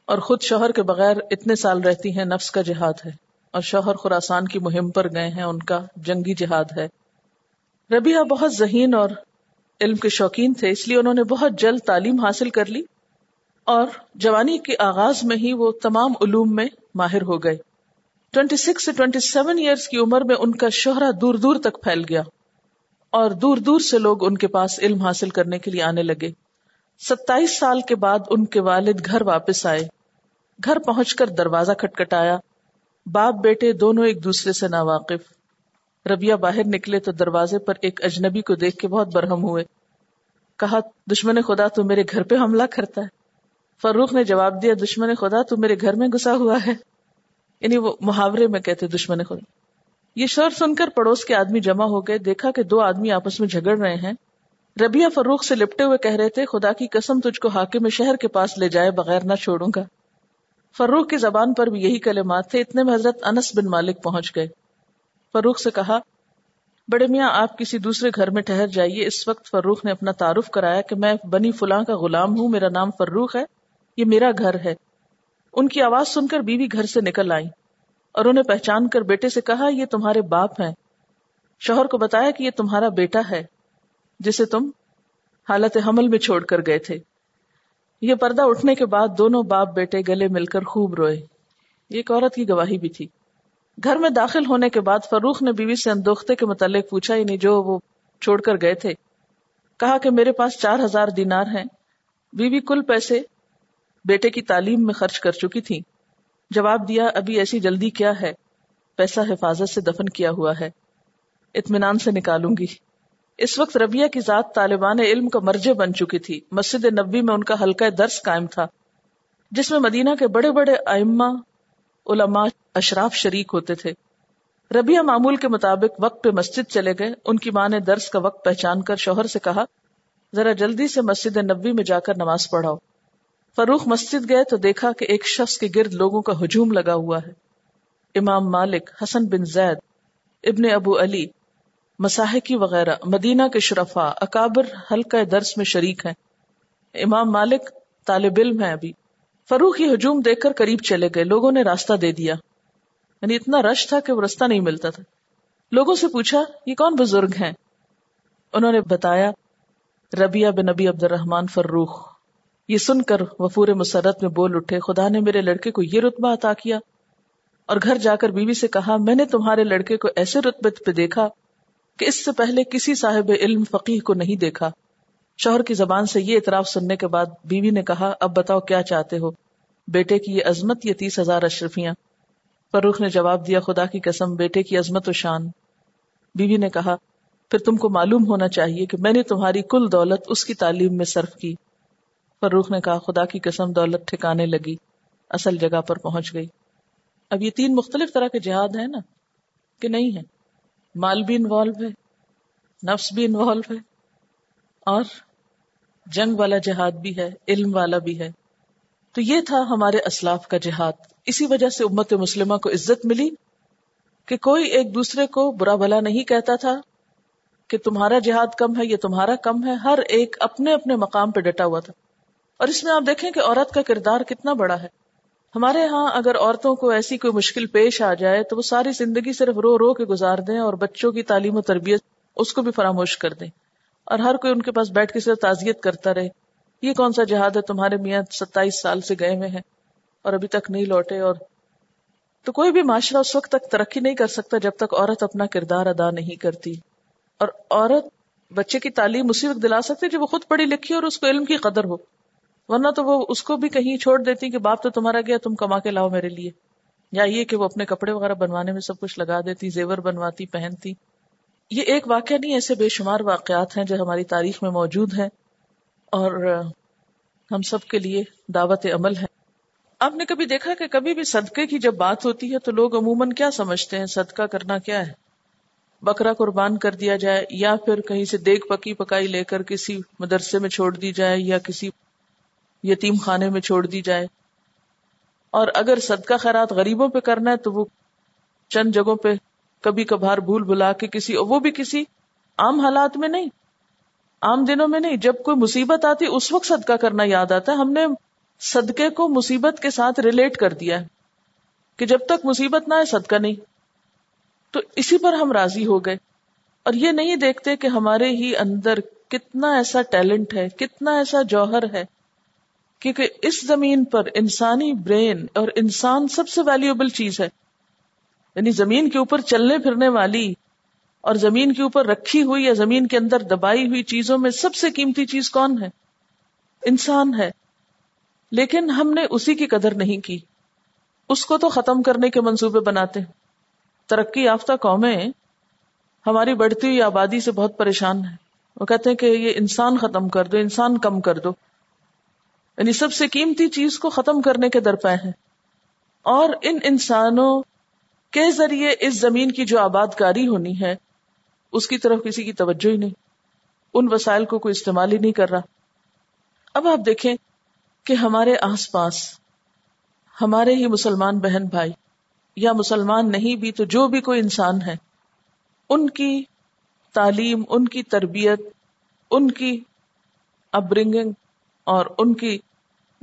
اور خود شوہر کے بغیر اتنے سال رہتی ہیں نفس کا جہاد ہے۔ اور شوہر خوراسان کی مہم پر گئے ہیں، ان کا جنگی جہاد ہے۔ ربیہ بہت ذہین اور علم کے شوقین تھے، اس لیے انہوں نے بہت جلد تعلیم حاصل کر لی اور جوانی کے آغاز میں ہی وہ تمام علوم میں ماہر ہو گئے۔ ٹوینٹی سکس سے ٹوینٹی سیون ایئرس کی عمر میں ان کا شہرا دور دور تک پھیل گیا اور دور دور سے لوگ ان کے پاس علم حاصل کرنے کے لیے آنے لگے۔ ستائیس سال کے بعد ان کے والد گھر واپس آئے۔ گھر پہنچ کر دروازہ کھٹکھٹایا۔ باپ بیٹے دونوں ایک دوسرے سے ناواقف۔ ربیہ باہر نکلے تو دروازے پر ایک اجنبی کو دیکھ کے بہت برہم ہوئے۔ کہا، دشمن خدا، تو میرے گھر پہ حملہ کرتا ہے۔ فروخ نے جواب دیا، دشمن خدا، تو میرے گھر میں گھسا ہوا ہے۔ یعنی وہ محاورے میں کہتے، دشمن خدا۔ یہ شور سن کر پڑوس کے آدمی جمع ہو گئے، دیکھا کہ دو آدمی آپس میں جھگڑ رہے ہیں۔ ربیہ فروخ سے لپٹے ہوئے کہہ رہے تھے، خدا کی قسم، تجھ کو حاکم میں شہر کے پاس لے جائے بغیر نہ چھوڑوں گا۔ فروخ کی زبان پر بھی یہی کلمات تھے، اتنے میں حضرت انس بن مالک پہنچ گئے۔ فروخ سے کہا، بڑے میاں، آپ کسی دوسرے گھر میں ٹھہر جائیے۔ اس وقت فروخ نے اپنا تعارف کرایا کہ میں بنی فلاں کا غلام ہوں، میرا نام فروخ ہے، یہ میرا گھر ہے۔ ان کی آواز سن کر بیوی گھر سے نکل آئی اور انہیں پہچان کر بیٹے سے کہا، یہ تمہارے باپ ہیں۔ شوہر کو بتایا کہ یہ تمہارا بیٹا ہے، جسے تم حالت حمل میں چھوڑ کر گئے تھے۔ یہ پردہ اٹھنے کے بعد دونوں باپ بیٹے گلے مل کر خوب روئے۔ یہ ایک عورت کی گواہی بھی تھی۔ گھر میں داخل ہونے کے بعد فروخ نے بیوی سے اندوختے کے متعلق پوچھا یعنی جو وہ چھوڑ کر گئے تھے، کہا کہ میرے پاس چار ہزار دینار ہیں۔ بیوی کل پیسے بیٹے کی تعلیم میں خرچ کر چکی تھی جواب دیا، ابھی ایسی جلدی کیا ہے؟ پیسہ حفاظت سے دفن کیا ہوا ہے۔ اطمینان سے نکالوں گی۔ اس وقت ربیہ کی ذات طالبان علم کا مرجے بن چکی تھی۔ مسجد نبی میں ان کا ہلکا درس قائم تھا، جس میں مدینہ کے بڑے بڑے ائمہ علماء اشراف شریک ہوتے تھے۔ ربیہ معمول کے مطابق وقت پہ مسجد چلے گئے۔ ان کی ماں نے درس کا وقت پہچان کر شوہر سے کہا، ذرا جلدی سے مسجد نبی میں جا کر نماز پڑھاؤ۔ فروخ مسجد گئے تو دیکھا کہ ایک شخص کے گرد لوگوں کا ہجوم لگا ہوا ہے۔ امام مالک، حسن بن زید، ابن ابو علی مساحکی وغیرہ، مدینہ کے شرفا اکابر حلقہ درس میں شریک ہیں۔ امام مالک طالب علم ہے ابھی۔ فروخ یہ ہجوم دیکھ کر قریب چلے گئے۔ لوگوں نے راستہ دے دیا۔ یعنی اتنا رش تھا کہ وہ راستہ نہیں ملتا تھا۔ لوگوں سے پوچھا، یہ کون بزرگ ہیں؟ انہوں نے بتایا ربیہ بن نبی عبد الرحمان فروخ۔ یہ سن کر وفور مسرت میں بول اٹھے، خدا نے میرے لڑکے کو یہ رتبہ عطا کیا۔ اور گھر جا کر بیوی سے کہا، میں نے تمہارے لڑکے کو ایسے رتبے پہ دیکھا کہ اس سے پہلے کسی صاحب علم فقیح کو نہیں دیکھا۔ شوہر کی زبان سے یہ اعتراف سننے کے بعد بیوی نے کہا، اب بتاؤ کیا چاہتے ہو؟ بیٹے کی یہ عظمت یہ تیس ہزار اشرفیاں۔ فروخ نے جواب دیا، خدا کی قسم، بیٹے کی عظمت و شان۔ بیوی نے کہا، پھر تم کو معلوم ہونا چاہیے کہ میں نے تمہاری کل دولت اس کی تعلیم میں صرف کی۔ فروخ نے کہا، خدا کی قسم، دولت ٹھکانے لگی، اصل جگہ پر پہنچ گئی۔ اب یہ تین مختلف طرح کے جہاد ہیں نا، کہ نہیں ہے مال بھی انوالو ہے، نفس بھی انوالو ہے۔ اور جنگ والا جہاد بھی ہے، علم والا بھی ہے۔ تو یہ تھا ہمارے اسلاف کا جہاد۔ اسی وجہ سے امت مسلمہ کو عزت ملی کہ کوئی ایک دوسرے کو برا بھلا نہیں کہتا تھا کہ تمہارا جہاد کم ہے یہ تمہارا کم ہے، ہر ایک اپنے اپنے مقام پہ ڈٹا ہوا تھا۔ اور اس میں آپ دیکھیں کہ عورت کا کردار کتنا بڑا ہے۔ ہمارے ہاں اگر عورتوں کو ایسی کوئی مشکل پیش آ جائے تو وہ ساری زندگی صرف رو رو کے گزار دیں اور بچوں کی تعلیم و تربیت اس کو بھی فراموش کر دیں۔ اور ہر کوئی ان کے پاس بیٹھ کے صرف تعزیت کرتا رہے۔ یہ کون سا جہاد ہے؟ تمہارے میاں ستائیس سال سے گئے ہوئے ہیں اور ابھی تک نہیں لوٹے اور تو کوئی بھی معاشرہ اس وقت تک ترقی نہیں کر سکتا جب تک عورت اپنا کردار ادا نہیں کرتی۔ اور عورت بچے کی تعلیم اسی وقت دلا سکتی جب وہ خود پڑھی لکھی اور اس کو علم کی قدر ہو۔ ورنہ تو وہ اس کو بھی کہیں چھوڑ دیتی کہ باپ تو تمہارا گیا، تم کما کے لاؤ میرے لیے۔ یا یہ کہ وہ اپنے کپڑے وغیرہ بنوانے میں سب کچھ لگا دیتی، زیور بنواتی، پہنتی۔ یہ ایک واقعہ نہیں، ایسے بے شمار واقعات ہیں جو ہماری تاریخ میں موجود ہیں اور ہم سب کے لیے دعوت عمل ہے آپ نے کبھی دیکھا کہ کبھی بھی صدقے کی جب بات ہوتی ہے تو لوگ عموماً کیا سمجھتے ہیں؟ صدقہ کرنا کیا ہے؟ بکرا قربان کر دیا جائے یا پھر کہیں سے دیگ پکی پکائی لے کر کسی مدرسے میں چھوڑ دی جائے یا کسی یتیم خانے میں چھوڑ دی جائے۔ اور اگر صدقہ خیرات غریبوں پہ کرنا ہے تو وہ چند جگہوں پہ کبھی کبھار بھول بلا کے کسی، وہ بھی کسی عام حالات میں نہیں، عام دنوں میں نہیں۔ جب کوئی مصیبت آتی، اس وقت صدقہ کرنا یاد آتا ہے۔ ہم نے صدقے کو مصیبت کے ساتھ ریلیٹ کر دیا ہے کہ جب تک مصیبت نہ آئے، صدقہ نہیں۔ تو اسی پر ہم راضی ہو گئے۔ اور یہ نہیں دیکھتے کہ ہمارے ہی اندر کتنا ایسا ٹیلنٹ ہے، کتنا ایسا جوہر ہے۔ کیونکہ اس زمین پر انسانی برین اور انسان سب سے ویلیوبل چیز ہے۔ یعنی زمین کے اوپر چلنے پھرنے والی اور زمین کے اوپر رکھی ہوئی یا زمین کے اندر دبائی ہوئی چیزوں میں سب سے قیمتی چیز کون ہے؟ انسان ہے۔ لیکن ہم نے اسی کی قدر نہیں کی۔ اس کو تو ختم کرنے کے منصوبے بناتے ہیں۔ ترقی یافتہ قومیں ہماری بڑھتی ہوئی آبادی سے بہت پریشان ہیں۔ وہ کہتے ہیں کہ یہ انسان ختم کر دو، انسان کم کر دو۔ یعنی سب سے قیمتی چیز کو ختم کرنے کے درپے ہیں۔ اور ان انسانوں کے ذریعے اس زمین کی جو آباد کاری ہونی ہے، اس کی طرف کسی کی توجہ ہی نہیں۔ ان وسائل کو کوئی استعمال ہی نہیں کر رہا۔ اب آپ دیکھیں کہ ہمارے آس پاس، ہمارے ہی مسلمان بہن بھائی، یا مسلمان نہیں بھی تو جو بھی کوئی انسان ہے، ان کی تعلیم، ان کی تربیت، ان کی اپرنگنگ اور ان کی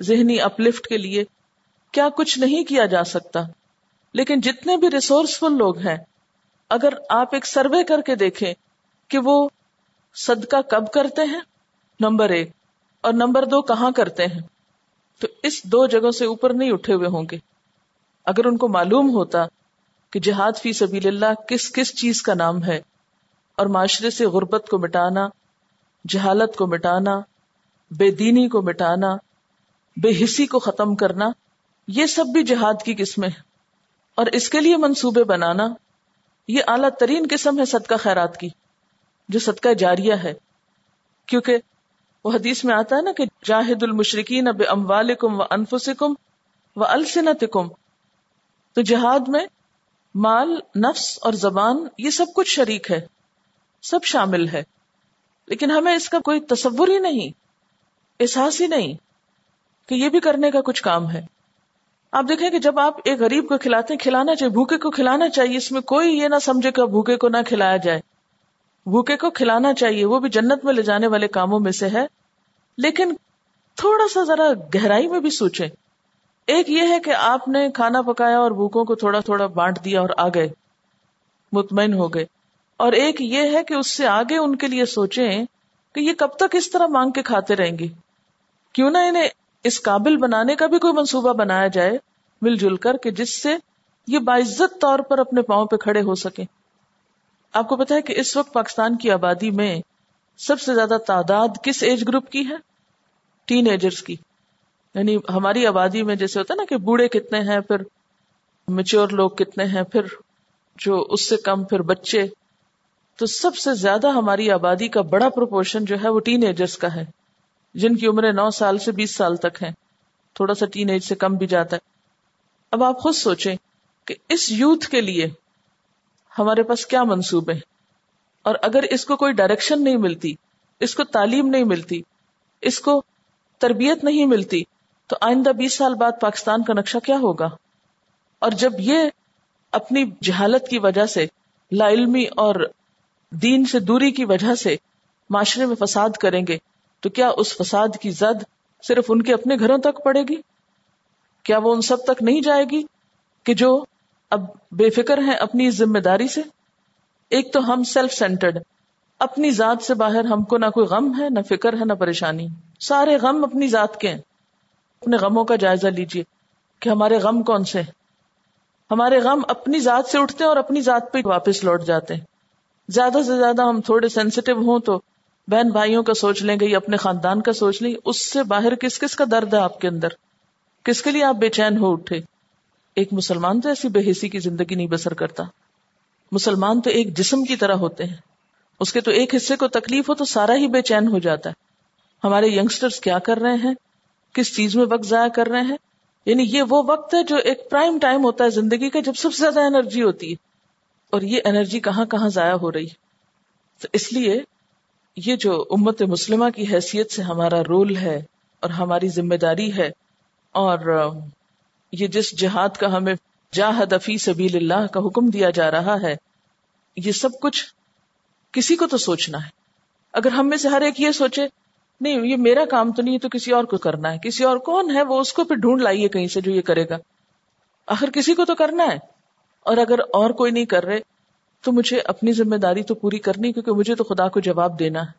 ذہنی اپلفٹ کے لیے کیا کچھ نہیں کیا جا سکتا۔ لیکن جتنے بھی ریسورسفل لوگ ہیں، اگر آپ ایک سروے کر کے دیکھیں کہ وہ صدقہ کب کرتے ہیں، نمبر ایک، اور نمبر دو، کہاں کرتے ہیں، تو اس دو جگہوں سے اوپر نہیں اٹھے ہوئے ہوں گے۔ اگر ان کو معلوم ہوتا کہ جہاد فی سبیل اللہ کس کس چیز کا نام ہے، اور معاشرے سے غربت کو مٹانا، جہالت کو مٹانا، بے دینی کو مٹانا، بے حسی کو ختم کرنا، یہ سب بھی جہاد کی قسمیں ہیں۔ اور اس کے لیے منصوبے بنانا یہ اعلیٰ ترین قسم ہے صدقہ خیرات کی، جو صدقہ جاریہ ہے۔ کیونکہ وہ حدیث میں آتا ہے نا کہ جاہد المشرقین اب اموالکم و انفسکم و السنتکم تو جہاد میں مال، نفس اور زبان، یہ سب کچھ شریک ہے، سب شامل ہے۔ لیکن ہمیں اس کا کوئی تصور ہی نہیں، احساس ہی نہیں کہ یہ بھی کرنے کا کچھ کام ہے۔ آپ دیکھیں کہ جب آپ ایک غریب کو کھلاتے ہیں، کھلانا چاہیے، بھوکے کو کھلانا چاہیے، اس میں کوئی یہ نہ سمجھے کہ بھوکے کو نہ کھلایا جائے۔ بھوکے کو کھلانا چاہیے، وہ بھی جنت میں لے جانے والے کاموں میں سے ہے۔ لیکن تھوڑا سا ذرا گہرائی میں بھی سوچیں۔ ایک یہ ہے کہ آپ نے کھانا پکایا اور بھوکوں کو تھوڑا تھوڑا بانٹ دیا اور آ گئے۔ مطمئن ہو گئے۔ اور ایک یہ ہے کہ اس سے آگے ان کے لیے سوچیں کہ یہ کب تک اس طرح مانگ کے کھاتے رہیں گے۔ کیوں نہ انہیں اس قابل بنانے کا بھی کوئی منصوبہ بنایا جائے مل جل کر کہ جس سے یہ باعزت طور پر اپنے پاؤں پہ کھڑے ہو سکے آپ کو پتا ہے کہ اس وقت پاکستان کی آبادی میں سب سے زیادہ تعداد کس ایج گروپ کی ہے؟ ٹین ایجرس کی۔ یعنی ہماری آبادی میں جیسے ہوتا ہے نا کہ بوڑھے کتنے ہیں، پھر میچور لوگ کتنے ہیں، پھر جو اس سے کم، پھر بچے۔ تو سب سے زیادہ ہماری آبادی کا بڑا پروپورشن جو ہے وہ ٹین ایجرس کا ہے۔ جن کی عمریں نو سال سے بیس سال تک ہیں۔ تھوڑا سا ٹین ایج سے کم بھی جاتا ہے۔ اب آپ خود سوچیں کہ اس یوتھ کے لیے ہمارے پاس کیا منصوبے اور اگر اس کو کوئی ڈائریکشن نہیں ملتی، اس کو تعلیم نہیں ملتی، اس کو تربیت نہیں ملتی، تو آئندہ بیس سال بعد پاکستان کا نقشہ کیا ہوگا؟ اور جب یہ اپنی جہالت کی وجہ سے، لا علمی اور دین سے دوری کی وجہ سے معاشرے میں فساد کریں گے تو کیا اس فساد کی زد صرف ان کے اپنے گھروں تک پڑے گی؟ کیا وہ ان سب تک نہیں جائے گی کہ جو اب بے فکر ہیں اپنی ذمہ داری سے؟ ایک تو ہم سیلف سینٹرڈ اپنی ذات سے باہر ہم کو نہ کوئی غم ہے، نہ فکر ہے، نہ پریشانی۔ سارے غم اپنی ذات کے ہیں۔ اپنے غموں کا جائزہ لیجیے کہ ہمارے غم کون سے ہمارے غم اپنی ذات سے اٹھتے ہیں اور اپنی ذات پہ واپس لوٹ جاتے ہیں۔ زیادہ سے زیادہ ہم تھوڑے سینسیٹیو ہوں تو بہن بھائیوں کا سوچ لیں گے یا اپنے خاندان کا سوچ لیں، اس سے باہر کس کس کا درد ہے آپ کے اندر؟ کس کے لیے آپ بے چین ہو اٹھے؟ ایک مسلمان تو ایسی بے حسی کی زندگی نہیں بسر کرتا۔ مسلمان تو ایک جسم کی طرح ہوتے ہیں۔ اس کے تو ایک حصے کو تکلیف ہو تو سارا ہی بے چین ہو جاتا ہے۔ ہمارے ینگسٹرز کیا کر رہے ہیں؟ کس چیز میں وقت ضائع کر رہے ہیں؟ یعنی یہ وہ وقت ہے جو ایک پرائم ٹائم ہوتا ہے زندگی کا جب سب سے زیادہ انرجی ہوتی ہے۔ اور یہ انرجی کہاں کہاں ضائع ہو رہی ہے؟ تو اس لیے یہ جو امت مسلمہ کی حیثیت سے ہمارا رول ہے اور ہماری ذمہ داری ہے اور یہ جس جہاد کا ہمیں جاہد فی سبیل اللہ کا حکم دیا جا رہا ہے، یہ سب کچھ کسی کو تو سوچنا ہے۔ اگر ہم میں سے ہر ایک یہ سوچے، نہیں، یہ میرا کام تو نہیں تو کسی اور کو کرنا ہے۔ کسی اور کون ہے؟ وہ اس کو پھر ڈھونڈ لائیے کہیں سے جو یہ کرے گا۔ آخر کسی کو تو کرنا ہے۔ اور اگر اور کوئی نہیں کر رہے تو مجھے اپنی ذمہ داری تو پوری کرنی کیونکہ مجھے تو خدا کو جواب دینا ہے۔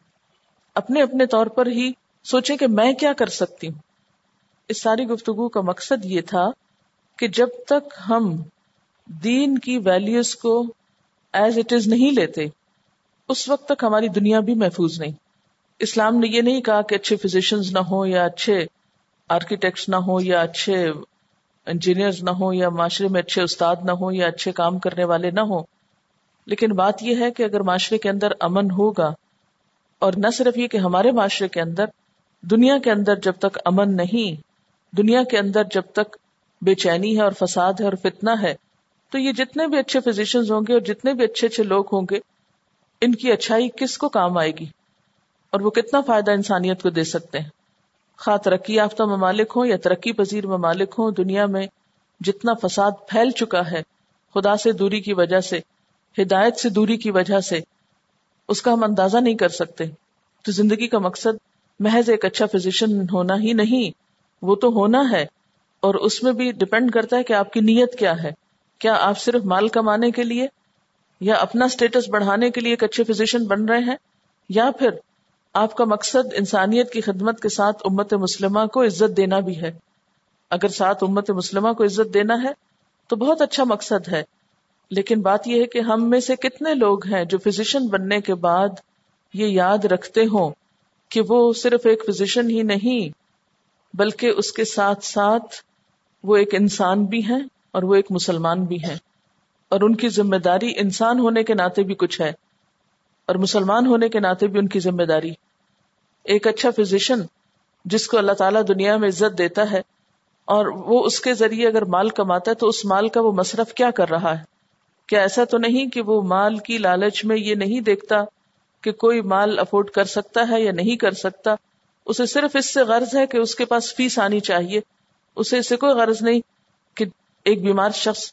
اپنے اپنے طور پر ہی سوچیں کہ میں کیا کر سکتی ہوں۔ اس ساری گفتگو کا مقصد یہ تھا کہ جب تک ہم دین کی ویلیوز کو ایز اٹ از نہیں لیتے، اس وقت تک ہماری دنیا بھی محفوظ نہیں۔ اسلام نے یہ نہیں کہا کہ اچھے فزیشنز نہ ہو یا اچھے آرکیٹیکٹس نہ ہو یا اچھے انجینئرز نہ ہو یا معاشرے میں اچھے استاد نہ ہو یا اچھے کام کرنے والے نہ ہو لیکن بات یہ ہے کہ اگر معاشرے کے اندر امن ہوگا اور نہ صرف یہ کہ ہمارے معاشرے کے اندر، دنیا کے اندر جب تک امن نہیں، دنیا کے اندر جب تک بے چینی ہے اور فساد ہے اور فتنا ہے، تو یہ جتنے بھی اچھے فزیشنز ہوں گے اور جتنے بھی اچھے اچھے لوگ ہوں گے، ان کی اچھائی کس کو کام آئے گی؟ اور وہ کتنا فائدہ انسانیت کو دے سکتے ہیں؟ خواہ ترقی یافتہ ممالک ہوں یا ترقی پذیر ممالک ہوں، دنیا میں جتنا فساد پھیل چکا ہے، خدا سے دوری کی وجہ سے ہدایت سے دوری کی وجہ سے اس کا ہم اندازہ نہیں کر سکتے۔ تو زندگی کا مقصد محض ایک اچھا فزیشن ہونا ہی نہیں، وہ تو ہونا ہے۔ اور اس میں بھی ڈپینڈ کرتا ہے کہ آپ کی نیت کیا ہے۔ کیا آپ صرف مال کمانے کے لیے یا اپنا اسٹیٹس بڑھانے کے لیے ایک اچھے فزیشن بن رہے ہیں؟ یا پھر آپ کا مقصد انسانیت کی خدمت کے ساتھ امت مسلمہ کو عزت دینا بھی ہے۔ اگر ساتھ امت مسلمہ کو عزت دینا ہے تو بہت اچھا مقصد ہے۔ لیکن بات یہ ہے کہ ہم میں سے کتنے لوگ ہیں جو فزیشن بننے کے بعد یہ یاد رکھتے ہوں کہ وہ صرف ایک فزیشن ہی نہیں، بلکہ اس کے ساتھ ساتھ وہ ایک انسان بھی ہیں اور وہ ایک مسلمان بھی ہیں۔ اور ان کی ذمہ داری انسان ہونے کے ناطے بھی کچھ ہے، اور مسلمان ہونے کے ناطے بھی ان کی ذمہ داری۔ ایک اچھا فزیشن جس کو اللہ تعالیٰ دنیا میں عزت دیتا ہے اور وہ اس کے ذریعے اگر مال کماتا ہے تو اس مال کا وہ مصرف کیا کر رہا ہے؟ کیا ایسا تو نہیں کہ وہ مال کی لالچ میں یہ نہیں دیکھتا کہ کوئی مال افورڈ کر سکتا ہے یا نہیں کر سکتا۔ اسے صرف اس سے غرض ہے کہ اس کے پاس فیس آنی چاہیے۔ اسے اس سے کوئی غرض نہیں کہ ایک بیمار شخص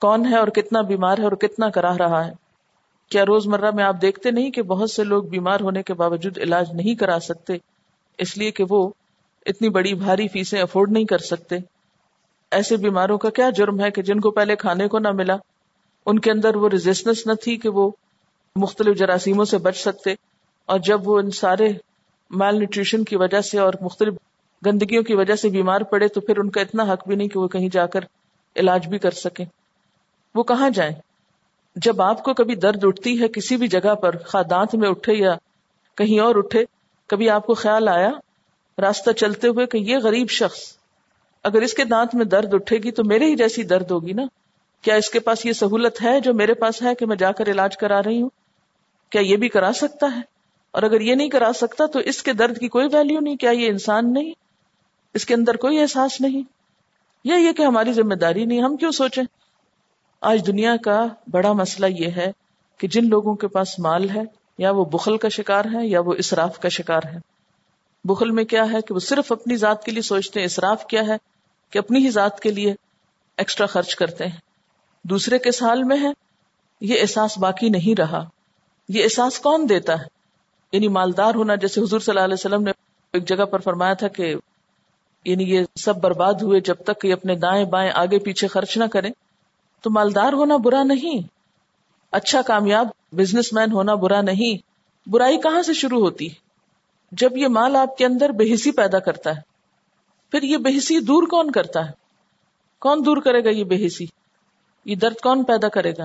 کون ہے اور کتنا بیمار ہے اور کتنا کراہ رہا ہے۔ کیا روز مرہ میں آپ دیکھتے نہیں کہ بہت سے لوگ بیمار ہونے کے باوجود علاج نہیں کرا سکتے، اس لیے کہ وہ اتنی بڑی بھاری فیسیں افورڈ نہیں کر سکتے۔ ایسے بیماروں کا کیا جرم ہے کہ جن کو پہلے کھانے کو نہ ملا ان کے اندر وہ ریزسٹنس نہ تھی کہ وہ مختلف جراثیموں سے بچ سکتے اور جب وہ ان سارے مال نیوٹریشن کی وجہ سے اور مختلف گندگیوں کی وجہ سے بیمار پڑے تو پھر ان کا اتنا حق بھی نہیں کہ وہ کہیں جا کر علاج بھی کر سکیں۔ وہ کہاں جائیں؟ جب آپ کو کبھی درد اٹھتی ہے کسی بھی جگہ پر دانت میں اٹھے یا کہیں اور اٹھے، کبھی آپ کو خیال آیا راستہ چلتے ہوئے کہ یہ غریب شخص اگر اس کے دانت میں درد اٹھے گی تو میرے ہی جیسی درد ہوگی نا؟ کیا اس کے پاس یہ سہولت ہے جو میرے پاس ہے کہ میں جا کر علاج کرا رہی ہوں؟ کیا یہ بھی کرا سکتا ہے؟ اور اگر یہ نہیں کرا سکتا تو اس کے درد کی کوئی ویلیو نہیں، کیا یہ انسان نہیں؟ اس کے اندر کوئی احساس نہیں۔ یا یہ کہ ہماری ذمہ داری نہیں، ہم کیوں سوچیں؟ آج دنیا کا بڑا مسئلہ یہ ہے کہ جن لوگوں کے پاس مال ہے، یا وہ بخل کا شکار ہے یا وہ اسراف کا شکار ہے بخل میں کیا ہے کہ وہ صرف اپنی ذات کے لیے سوچتے ہیں، اسراف کیا ہے؟ کہ اپنی ہی ذات کے لیے ایکسٹرا خرچ کرتے ہیں۔ دوسرے کے سال میں ہے؟ یہ احساس باقی نہیں رہا۔ یہ احساس کون دیتا ہے؟ یعنی مالدار ہونا، جیسے حضور صلی اللہ علیہ وسلم نے ایک جگہ پر فرمایا تھا کہ یعنی یہ سب برباد ہوئے جب تک کہ اپنے دائیں بائیں آگے پیچھے خرچ نہ کریں۔ تو مالدار ہونا برا نہیں۔ اچھا کامیاب بزنس مین ہونا برا نہیں۔ برائی کہاں سے شروع ہوتی؟ جب یہ مال آپ کے اندر بےحسی پیدا کرتا ہے۔ پھر یہ بےحسی دور کون کرتا ہے؟ کون دور کرے گا یہ بےحسی یہ درد کون پیدا کرے گا؟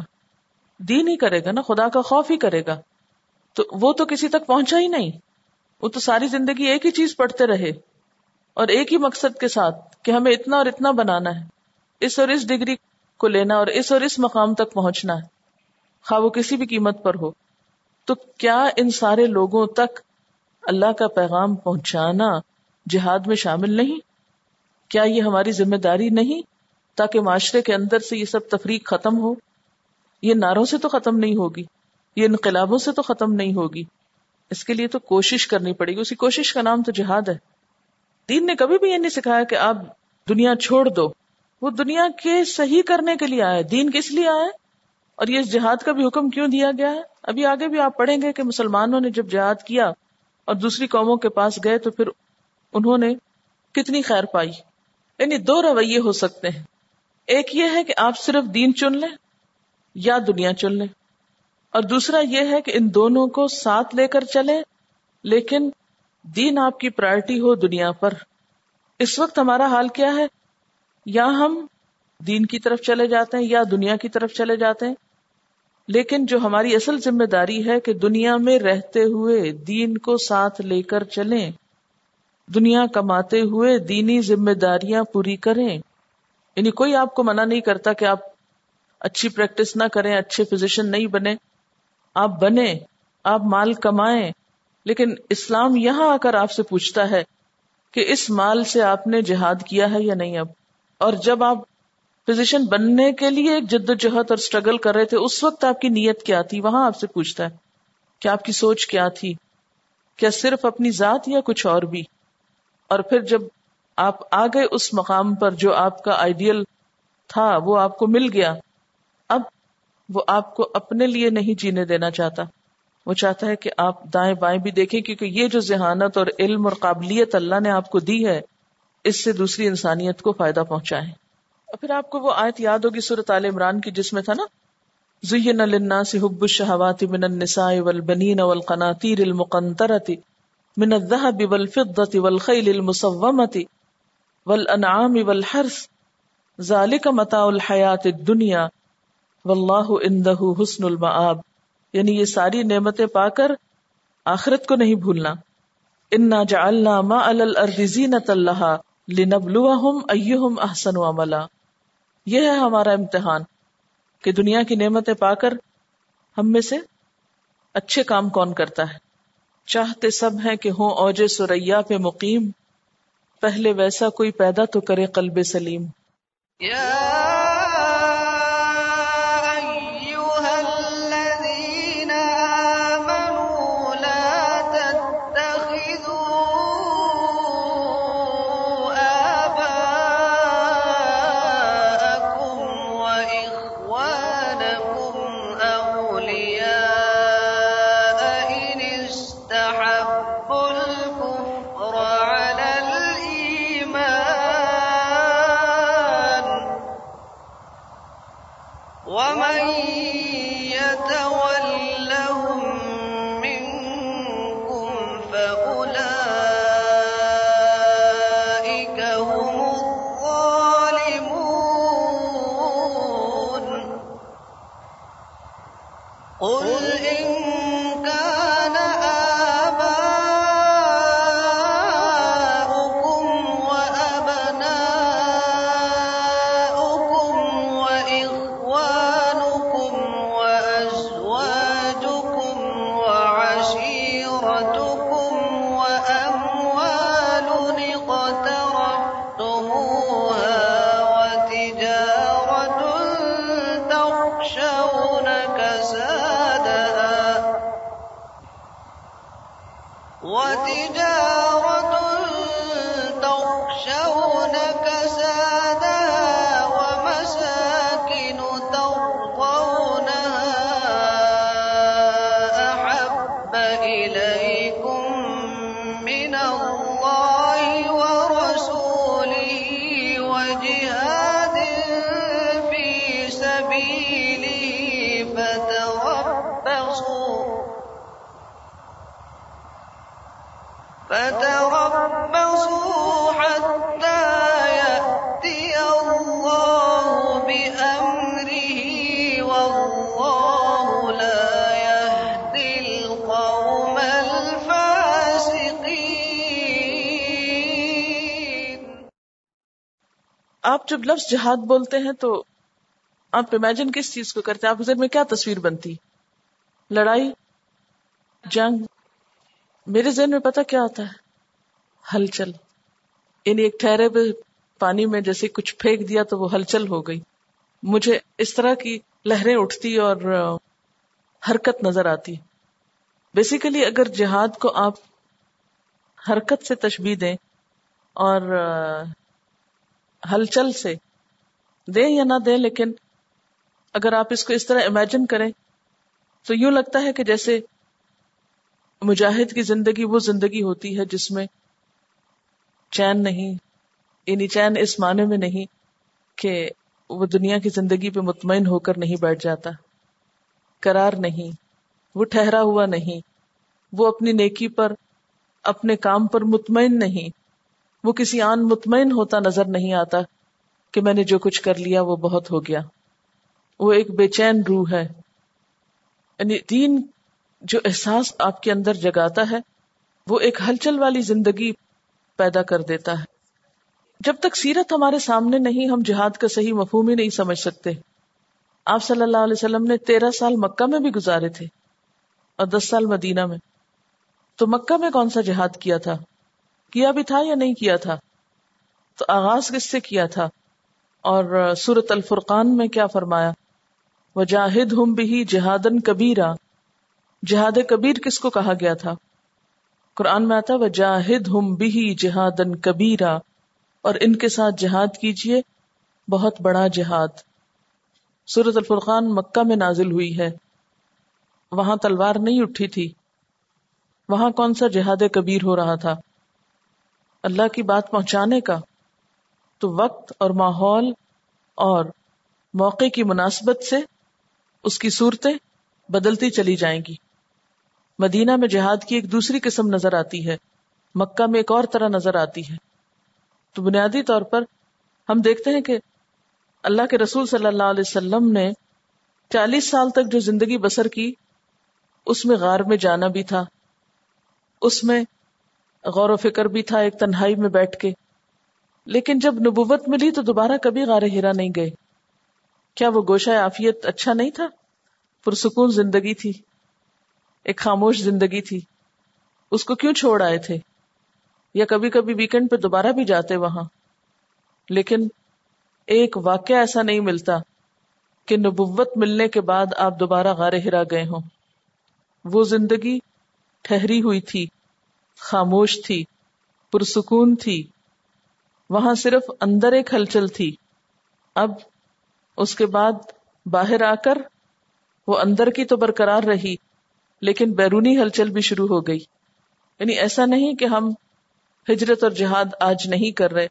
دین ہی کرے گا نا، خدا کا خوف ہی کرے گا۔ تو وہ تو کسی تک پہنچا ہی نہیں۔ وہ تو ساری زندگی ایک ہی چیز پڑھتے رہے۔ اور ایک ہی مقصد کے ساتھ کہ ہمیں اتنا اور اتنا بنانا ہے۔ اس اور اس ڈگری کو لینا اور اس اور اس مقام تک پہنچنا ہے۔ خواہ وہ کسی بھی قیمت پر ہو۔ تو کیا ان سارے لوگوں تک اللہ کا پیغام پہنچانا جہاد میں شامل نہیں؟ کیا یہ ہماری ذمہ داری نہیں؟ تاکہ معاشرے کے اندر سے یہ سب تفریق ختم ہو۔ یہ نعروں سے تو ختم نہیں ہوگی، یہ انقلابوں سے تو ختم نہیں ہوگی۔ اس کے لیے تو کوشش کرنی پڑے گی۔ اسی کوشش کا نام تو جہاد ہے۔ دین نے کبھی بھی یہ نہیں سکھایا کہ آپ دنیا چھوڑ دو۔ وہ دنیا کے صحیح کرنے کے لیے آئے دین کس لیے آئے اور یہ جہاد کا بھی حکم کیوں دیا گیا ہے؟ ابھی آگے بھی آپ پڑھیں گے کہ مسلمانوں نے جب جہاد کیا اور دوسری قوموں کے پاس گئے تو پھر انہوں نے کتنی خیر پائی۔ یعنی دو رویے ہو سکتے ہیں۔ ایک یہ ہے کہ آپ صرف دین چن لیں یا دنیا چن لیں۔ اور دوسرا یہ ہے کہ ان دونوں کو ساتھ لے کر چلے لیکن دین آپ کی پرائرٹی ہو دنیا پر۔ اس وقت ہمارا حال کیا ہے؟ یا ہم دین کی طرف چلے جاتے ہیں یا دنیا کی طرف چلے جاتے ہیں۔ لیکن جو ہماری اصل ذمہ داری ہے کہ دنیا میں رہتے ہوئے دین کو ساتھ لے کر چلیں، دنیا کماتے ہوئے دینی ذمہ داریاں پوری کریں۔ یعنی کوئی آپ کو منع نہیں کرتا کہ آپ اچھی پریکٹس نہ کریں، اچھے فزیشن نہیں بنے آپ بنے آپ مال کمائیں۔ لیکن اسلام یہاں آ کر آپ سے پوچھتا ہے کہ اس مال سے آپ نے جہاد کیا ہے یا نہیں اب؟ اور جب آپ فزیشن بننے کے لیے ایک جد و جہد اور اسٹرگل کر رہے تھے، اس وقت آپ کی نیت کیا تھی؟ وہاں آپ سے پوچھتا ہے کہ آپ کی سوچ کیا تھی؟ کیا صرف اپنی ذات یا کچھ اور بھی؟ اور پھر جب آپ آ گئے اس مقام پر جو آپ کا آئیڈیل تھا، وہ آپ کو مل گیا۔ اب وہ آپ کو اپنے لیے نہیں جینے دینا چاہتا۔ وہ چاہتا ہے کہ آپ دائیں بائیں بھی دیکھیں، کیونکہ یہ جو ذہانت اور علم اور قابلیت اللہ نے آپ کو دی ہے، اس سے دوسری انسانیت کو فائدہ پہنچائے۔ اور پھر آپ کو وہ آیت یاد ہوگی صورت عال عمران کی، جس میں تھا نا، زین للناس حب الشہوات من النساء والبنین والقناطیر المقنطرۃ من الذهب والفضة والخيل المصومة والانعام والحرث، ذلك متاع الحیات الدنیا، واللہ عنده حسن المآب۔ یعنی یہ ساری نعمتیں پا کر آخرت کو نہیں بھولنا۔ انا جعلنا ما علی الارض زینۃ لها لنبلوہم ایہم احسن عملا۔ یہ ہے ہمارا امتحان کہ دنیا کی نعمتیں پا کر ہم میں سے اچھے کام کون کرتا ہے۔ چاہتے سب ہیں کہ ہوں اوج سوریا پہ مقیم۔ پہلے ویسا کوئی پیدا تو کرے قلب سلیم۔ آپ جب لفظ جہاد بولتے ہیں تو آپ امیجن کس چیز کو کرتے ہیں؟ آپ ذہن میں کیا تصویر بنتی؟ لڑائی، جنگ؟ میرے ذہن میں پتا کیا آتا ہے؟ ہلچل۔ یعنی ایک ٹھہرے پہ پانی میں جیسے کچھ پھینک دیا تو وہ ہلچل ہو گئی۔ مجھے اس طرح کی لہریں اٹھتی اور حرکت نظر آتی۔ بیسیکلی اگر جہاد کو آپ حرکت سے تشبیح دیں اور ہلچل سے دیں یا نہ دیں لیکن اگر آپ اس کو اس طرح امیجن کریں، تو یوں لگتا ہے کہ جیسے مجاہد کی زندگی وہ زندگی ہوتی ہے جس میں چین نہیں یعنی چین اس معنی میں نہیں کہ وہ دنیا کی زندگی پہ مطمئن ہو کر نہیں بیٹھ جاتا کرار نہیں، وہ ٹھہرا ہوا نہیں، وہ اپنی نیکی پر، اپنے کام پر مطمئن نہیں۔ وہ کسی آن مطمئن ہوتا نظر نہیں آتا کہ میں نے جو کچھ کر لیا وہ بہت ہو گیا۔ وہ ایک بے چین روح ہے۔ یعنی دین جو احساس آپ کے اندر جگاتا ہے، وہ ایک ہلچل والی زندگی پیدا کر دیتا ہے۔ جب تک سیرت ہمارے سامنے نہیں، ہم جہاد کا صحیح مفہوم ہی نہیں سمجھ سکتے۔ آپ صلی اللہ علیہ وسلم نے تیرہ سال مکہ میں بھی گزارے تھے اور دس سال مدینہ میں۔ تو مکہ میں کون سا جہاد کیا تھا؟ کیا بھی تھا یا نہیں کیا تھا؟ تو آغاز کس سے کیا تھا؟ اور سورت الفرقان میں کیا فرمایا؟ وہ جاہد ہم بھی جہادن کبیرا جہاد کبیر کس کو کہا گیا تھا؟ قرآن میں آتا وہ جاہد ہم بھی جہادن کبیرا اور ان کے ساتھ جہاد کیجیے بہت بڑا جہاد۔ سورت الفرقان مکہ میں نازل ہوئی ہے۔ وہاں تلوار نہیں اٹھی تھی۔ وہاں کون سا جہاد کبیر ہو رہا تھا؟ اللہ کی بات پہنچانے کا، تو وقت اور ماحول اور موقع کی مناسبت سے اس کی صورتیں بدلتی چلی جائیں گی۔ مدینہ میں جہاد کی ایک دوسری قسم نظر آتی ہے۔ مکہ میں ایک اور طرح نظر آتی ہے۔ تو بنیادی طور پر ہم دیکھتے ہیں کہ اللہ کے رسول صلی اللہ علیہ وسلم نے چالیس سال تک جو زندگی بسر کی، اس میں غار میں جانا بھی تھا۔ اس میں غور و فکر بھی تھا ایک تنہائی میں بیٹھ کے۔ لیکن جب نبوت ملی تو دوبارہ کبھی غار ہیرا نہیں گئے۔ کیا وہ گوشہ آفیت اچھا نہیں تھا؟ پرسکون زندگی تھی۔ ایک خاموش زندگی تھی۔ اس کو کیوں چھوڑ آئے تھے؟ یا کبھی کبھی ویکینڈ پہ دوبارہ بھی جاتے وہاں۔ لیکن ایک واقعہ ایسا نہیں ملتا کہ نبوت ملنے کے بعد آپ دوبارہ غار ہرا گئے ہوں۔ وہ زندگی ٹھہری ہوئی تھی۔ خاموش تھی، پرسکون تھی، وہاں صرف اندر ایک ہلچل تھی۔ اب اس کے بعد باہر آ کر وہ اندر کی تو برقرار رہی، لیکن بیرونی ہلچل بھی شروع ہو گئی۔ یعنی ایسا نہیں کہ ہم ہجرت اور جہاد آج نہیں کر رہے،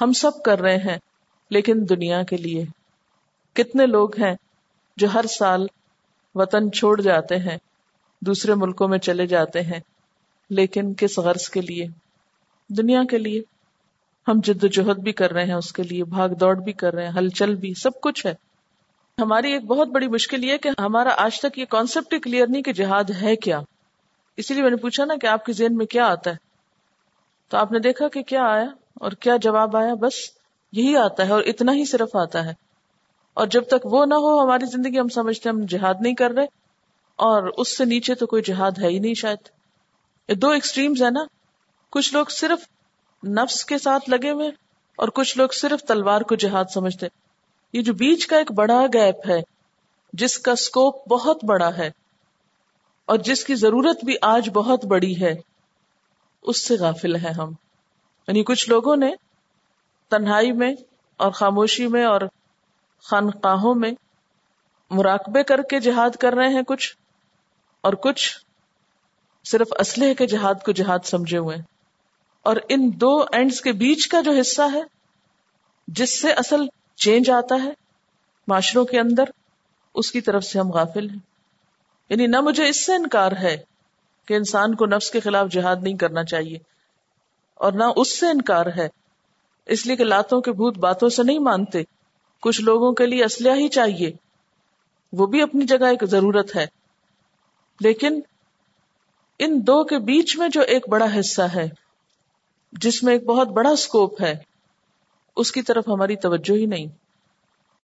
ہم سب کر رہے ہیں، لیکن دنیا کے لیے۔ کتنے لوگ ہیں جو ہر سال وطن چھوڑ جاتے ہیں، دوسرے ملکوں میں چلے جاتے ہیں۔ لیکن کس غرض کے لیے؟ دنیا کے لیے۔ ہم جد و جہد بھی کر رہے ہیں اس کے لیے، بھاگ دوڑ بھی کر رہے ہیں ہلچل بھی، سب کچھ ہے۔ ہماری ایک بہت بڑی مشکل یہ کہ ہمارا آج تک یہ کانسیپٹ کلیئر نہیں کہ جہاد ہے کیا۔ اسی لیے میں نے پوچھا نا کہ آپ کے ذہن میں کیا آتا ہے؟ تو آپ نے دیکھا کہ کیا آیا اور کیا جواب آیا؟ بس یہی آتا ہے اور اتنا ہی صرف آتا ہے۔ اور جب تک وہ نہ ہو، ہماری زندگی ہم سمجھتے ہیں ہم جہاد نہیں کر رہے اور اس سے نیچے تو کوئی جہاد ہے ہی نہیں شاید۔ دو ایکسٹریمز ہیں نا۔ کچھ لوگ صرف نفس کے ساتھ لگے ہوئے اور کچھ لوگ صرف تلوار کو جہاد سمجھتے۔ یہ جو بیچ کا ایک بڑا گیپ ہے، جس کا اسکوپ بہت بڑا ہے اور جس کی ضرورت بھی آج بہت بڑی ہے، اس سے غافل ہے ہم۔ یعنی کچھ لوگوں نے تنہائی میں اور خاموشی میں اور خانقاہوں میں مراقبے کر کے جہاد کر رہے ہیں کچھ اور کچھ صرف اسلحے کے جہاد کو جہاد سمجھے ہوئے اور ان دو اینڈز کے بیچ کا جو حصہ ہے، جس سے اصل چینج آتا ہے معاشروں کے اندر، اس کی طرف سے ہم غافل ہیں۔ یعنی نہ مجھے اس سے انکار ہے کہ انسان کو نفس کے خلاف جہاد نہیں کرنا چاہیے، اور نہ اس سے انکار ہے۔ اس لیے کہ لاتوں کے بھوت باتوں سے نہیں مانتے۔ کچھ لوگوں کے لیے اسلحہ ہی چاہیے۔ وہ بھی اپنی جگہ ایک ضرورت ہے۔ لیکن ان دو کے بیچ میں جو ایک بڑا حصہ ہے، جس میں ایک بہت بڑا اسکوپ ہے، اس کی طرف ہماری توجہ ہی نہیں۔